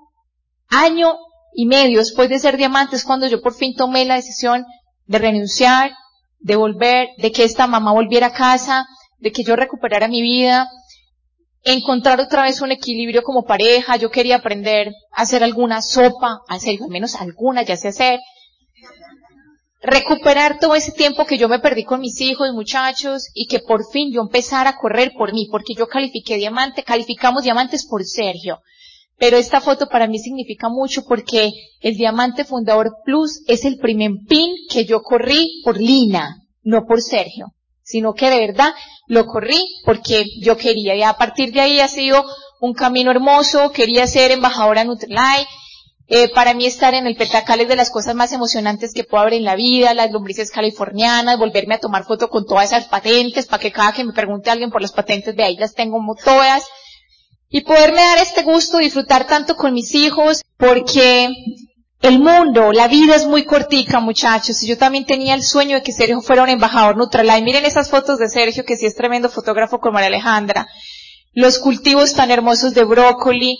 año y medio después de ser diamante, es cuando yo por fin tomé la decisión de renunciar, de volver, de que esta mamá volviera a casa, de que yo recuperara mi vida, encontrar otra vez un equilibrio como pareja, yo quería aprender a hacer alguna sopa, hacer al menos alguna, ya sé hacer, recuperar todo ese tiempo que yo me perdí con mis hijos, muchachos, y que por fin yo empezara a correr por mí, porque yo califiqué diamante, calificamos diamantes por Sergio. Pero esta foto para mí significa mucho porque el Diamante Fundador Plus es el primer pin que yo corrí por Lina, no por Sergio sino que de verdad lo corrí porque yo quería. Y a partir de ahí ha sido un camino hermoso, quería ser embajadora Nutrilite. Eh, para mí estar en el Petacal es de las cosas más emocionantes que puedo haber en la vida, las lombrices californianas, volverme a tomar foto con todas esas patentes, para que cada que me pregunte alguien por las patentes de ahí las tengo todas. Y poderme dar este gusto, disfrutar tanto con mis hijos, porque el mundo, la vida es muy cortica, muchachos. Y yo también tenía el sueño de que Sergio fuera un embajador Nutralight. Miren esas fotos de Sergio, que sí es tremendo fotógrafo con María Alejandra. Los cultivos tan hermosos de brócoli.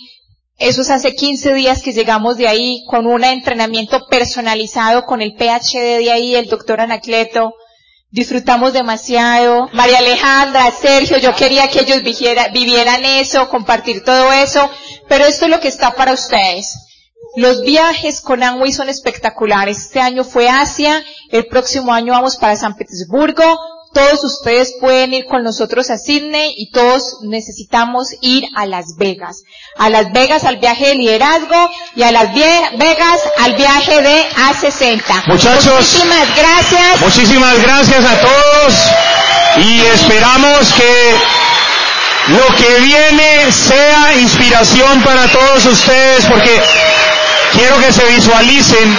Esos hace 15 días que llegamos de ahí con un entrenamiento personalizado con el PhD de ahí, el doctor Anacleto. Disfrutamos demasiado. María Alejandra, Sergio, yo quería que ellos vivieran eso, compartir todo eso. Pero esto es lo que está para ustedes. Los viajes con Amway son espectaculares. Este año fue Asia, el próximo año vamos para San Petersburgo. Todos ustedes pueden ir con nosotros a Sydney y todos necesitamos ir a Las Vegas. A Las Vegas al viaje de liderazgo y a Las Vegas al viaje de A60. Muchachos. Muchísimas gracias. Muchísimas gracias a todos y esperamos que lo que viene sea inspiración para todos ustedes porque quiero que se visualicen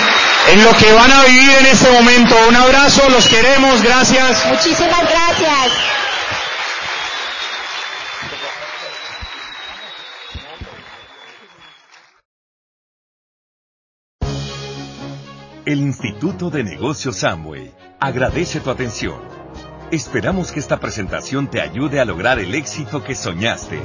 en lo que van a vivir en este momento. Un abrazo, los queremos, gracias. Muchísimas gracias. El Instituto de Negocios Samway agradece tu atención. Esperamos que esta presentación te ayude a lograr el éxito que soñaste.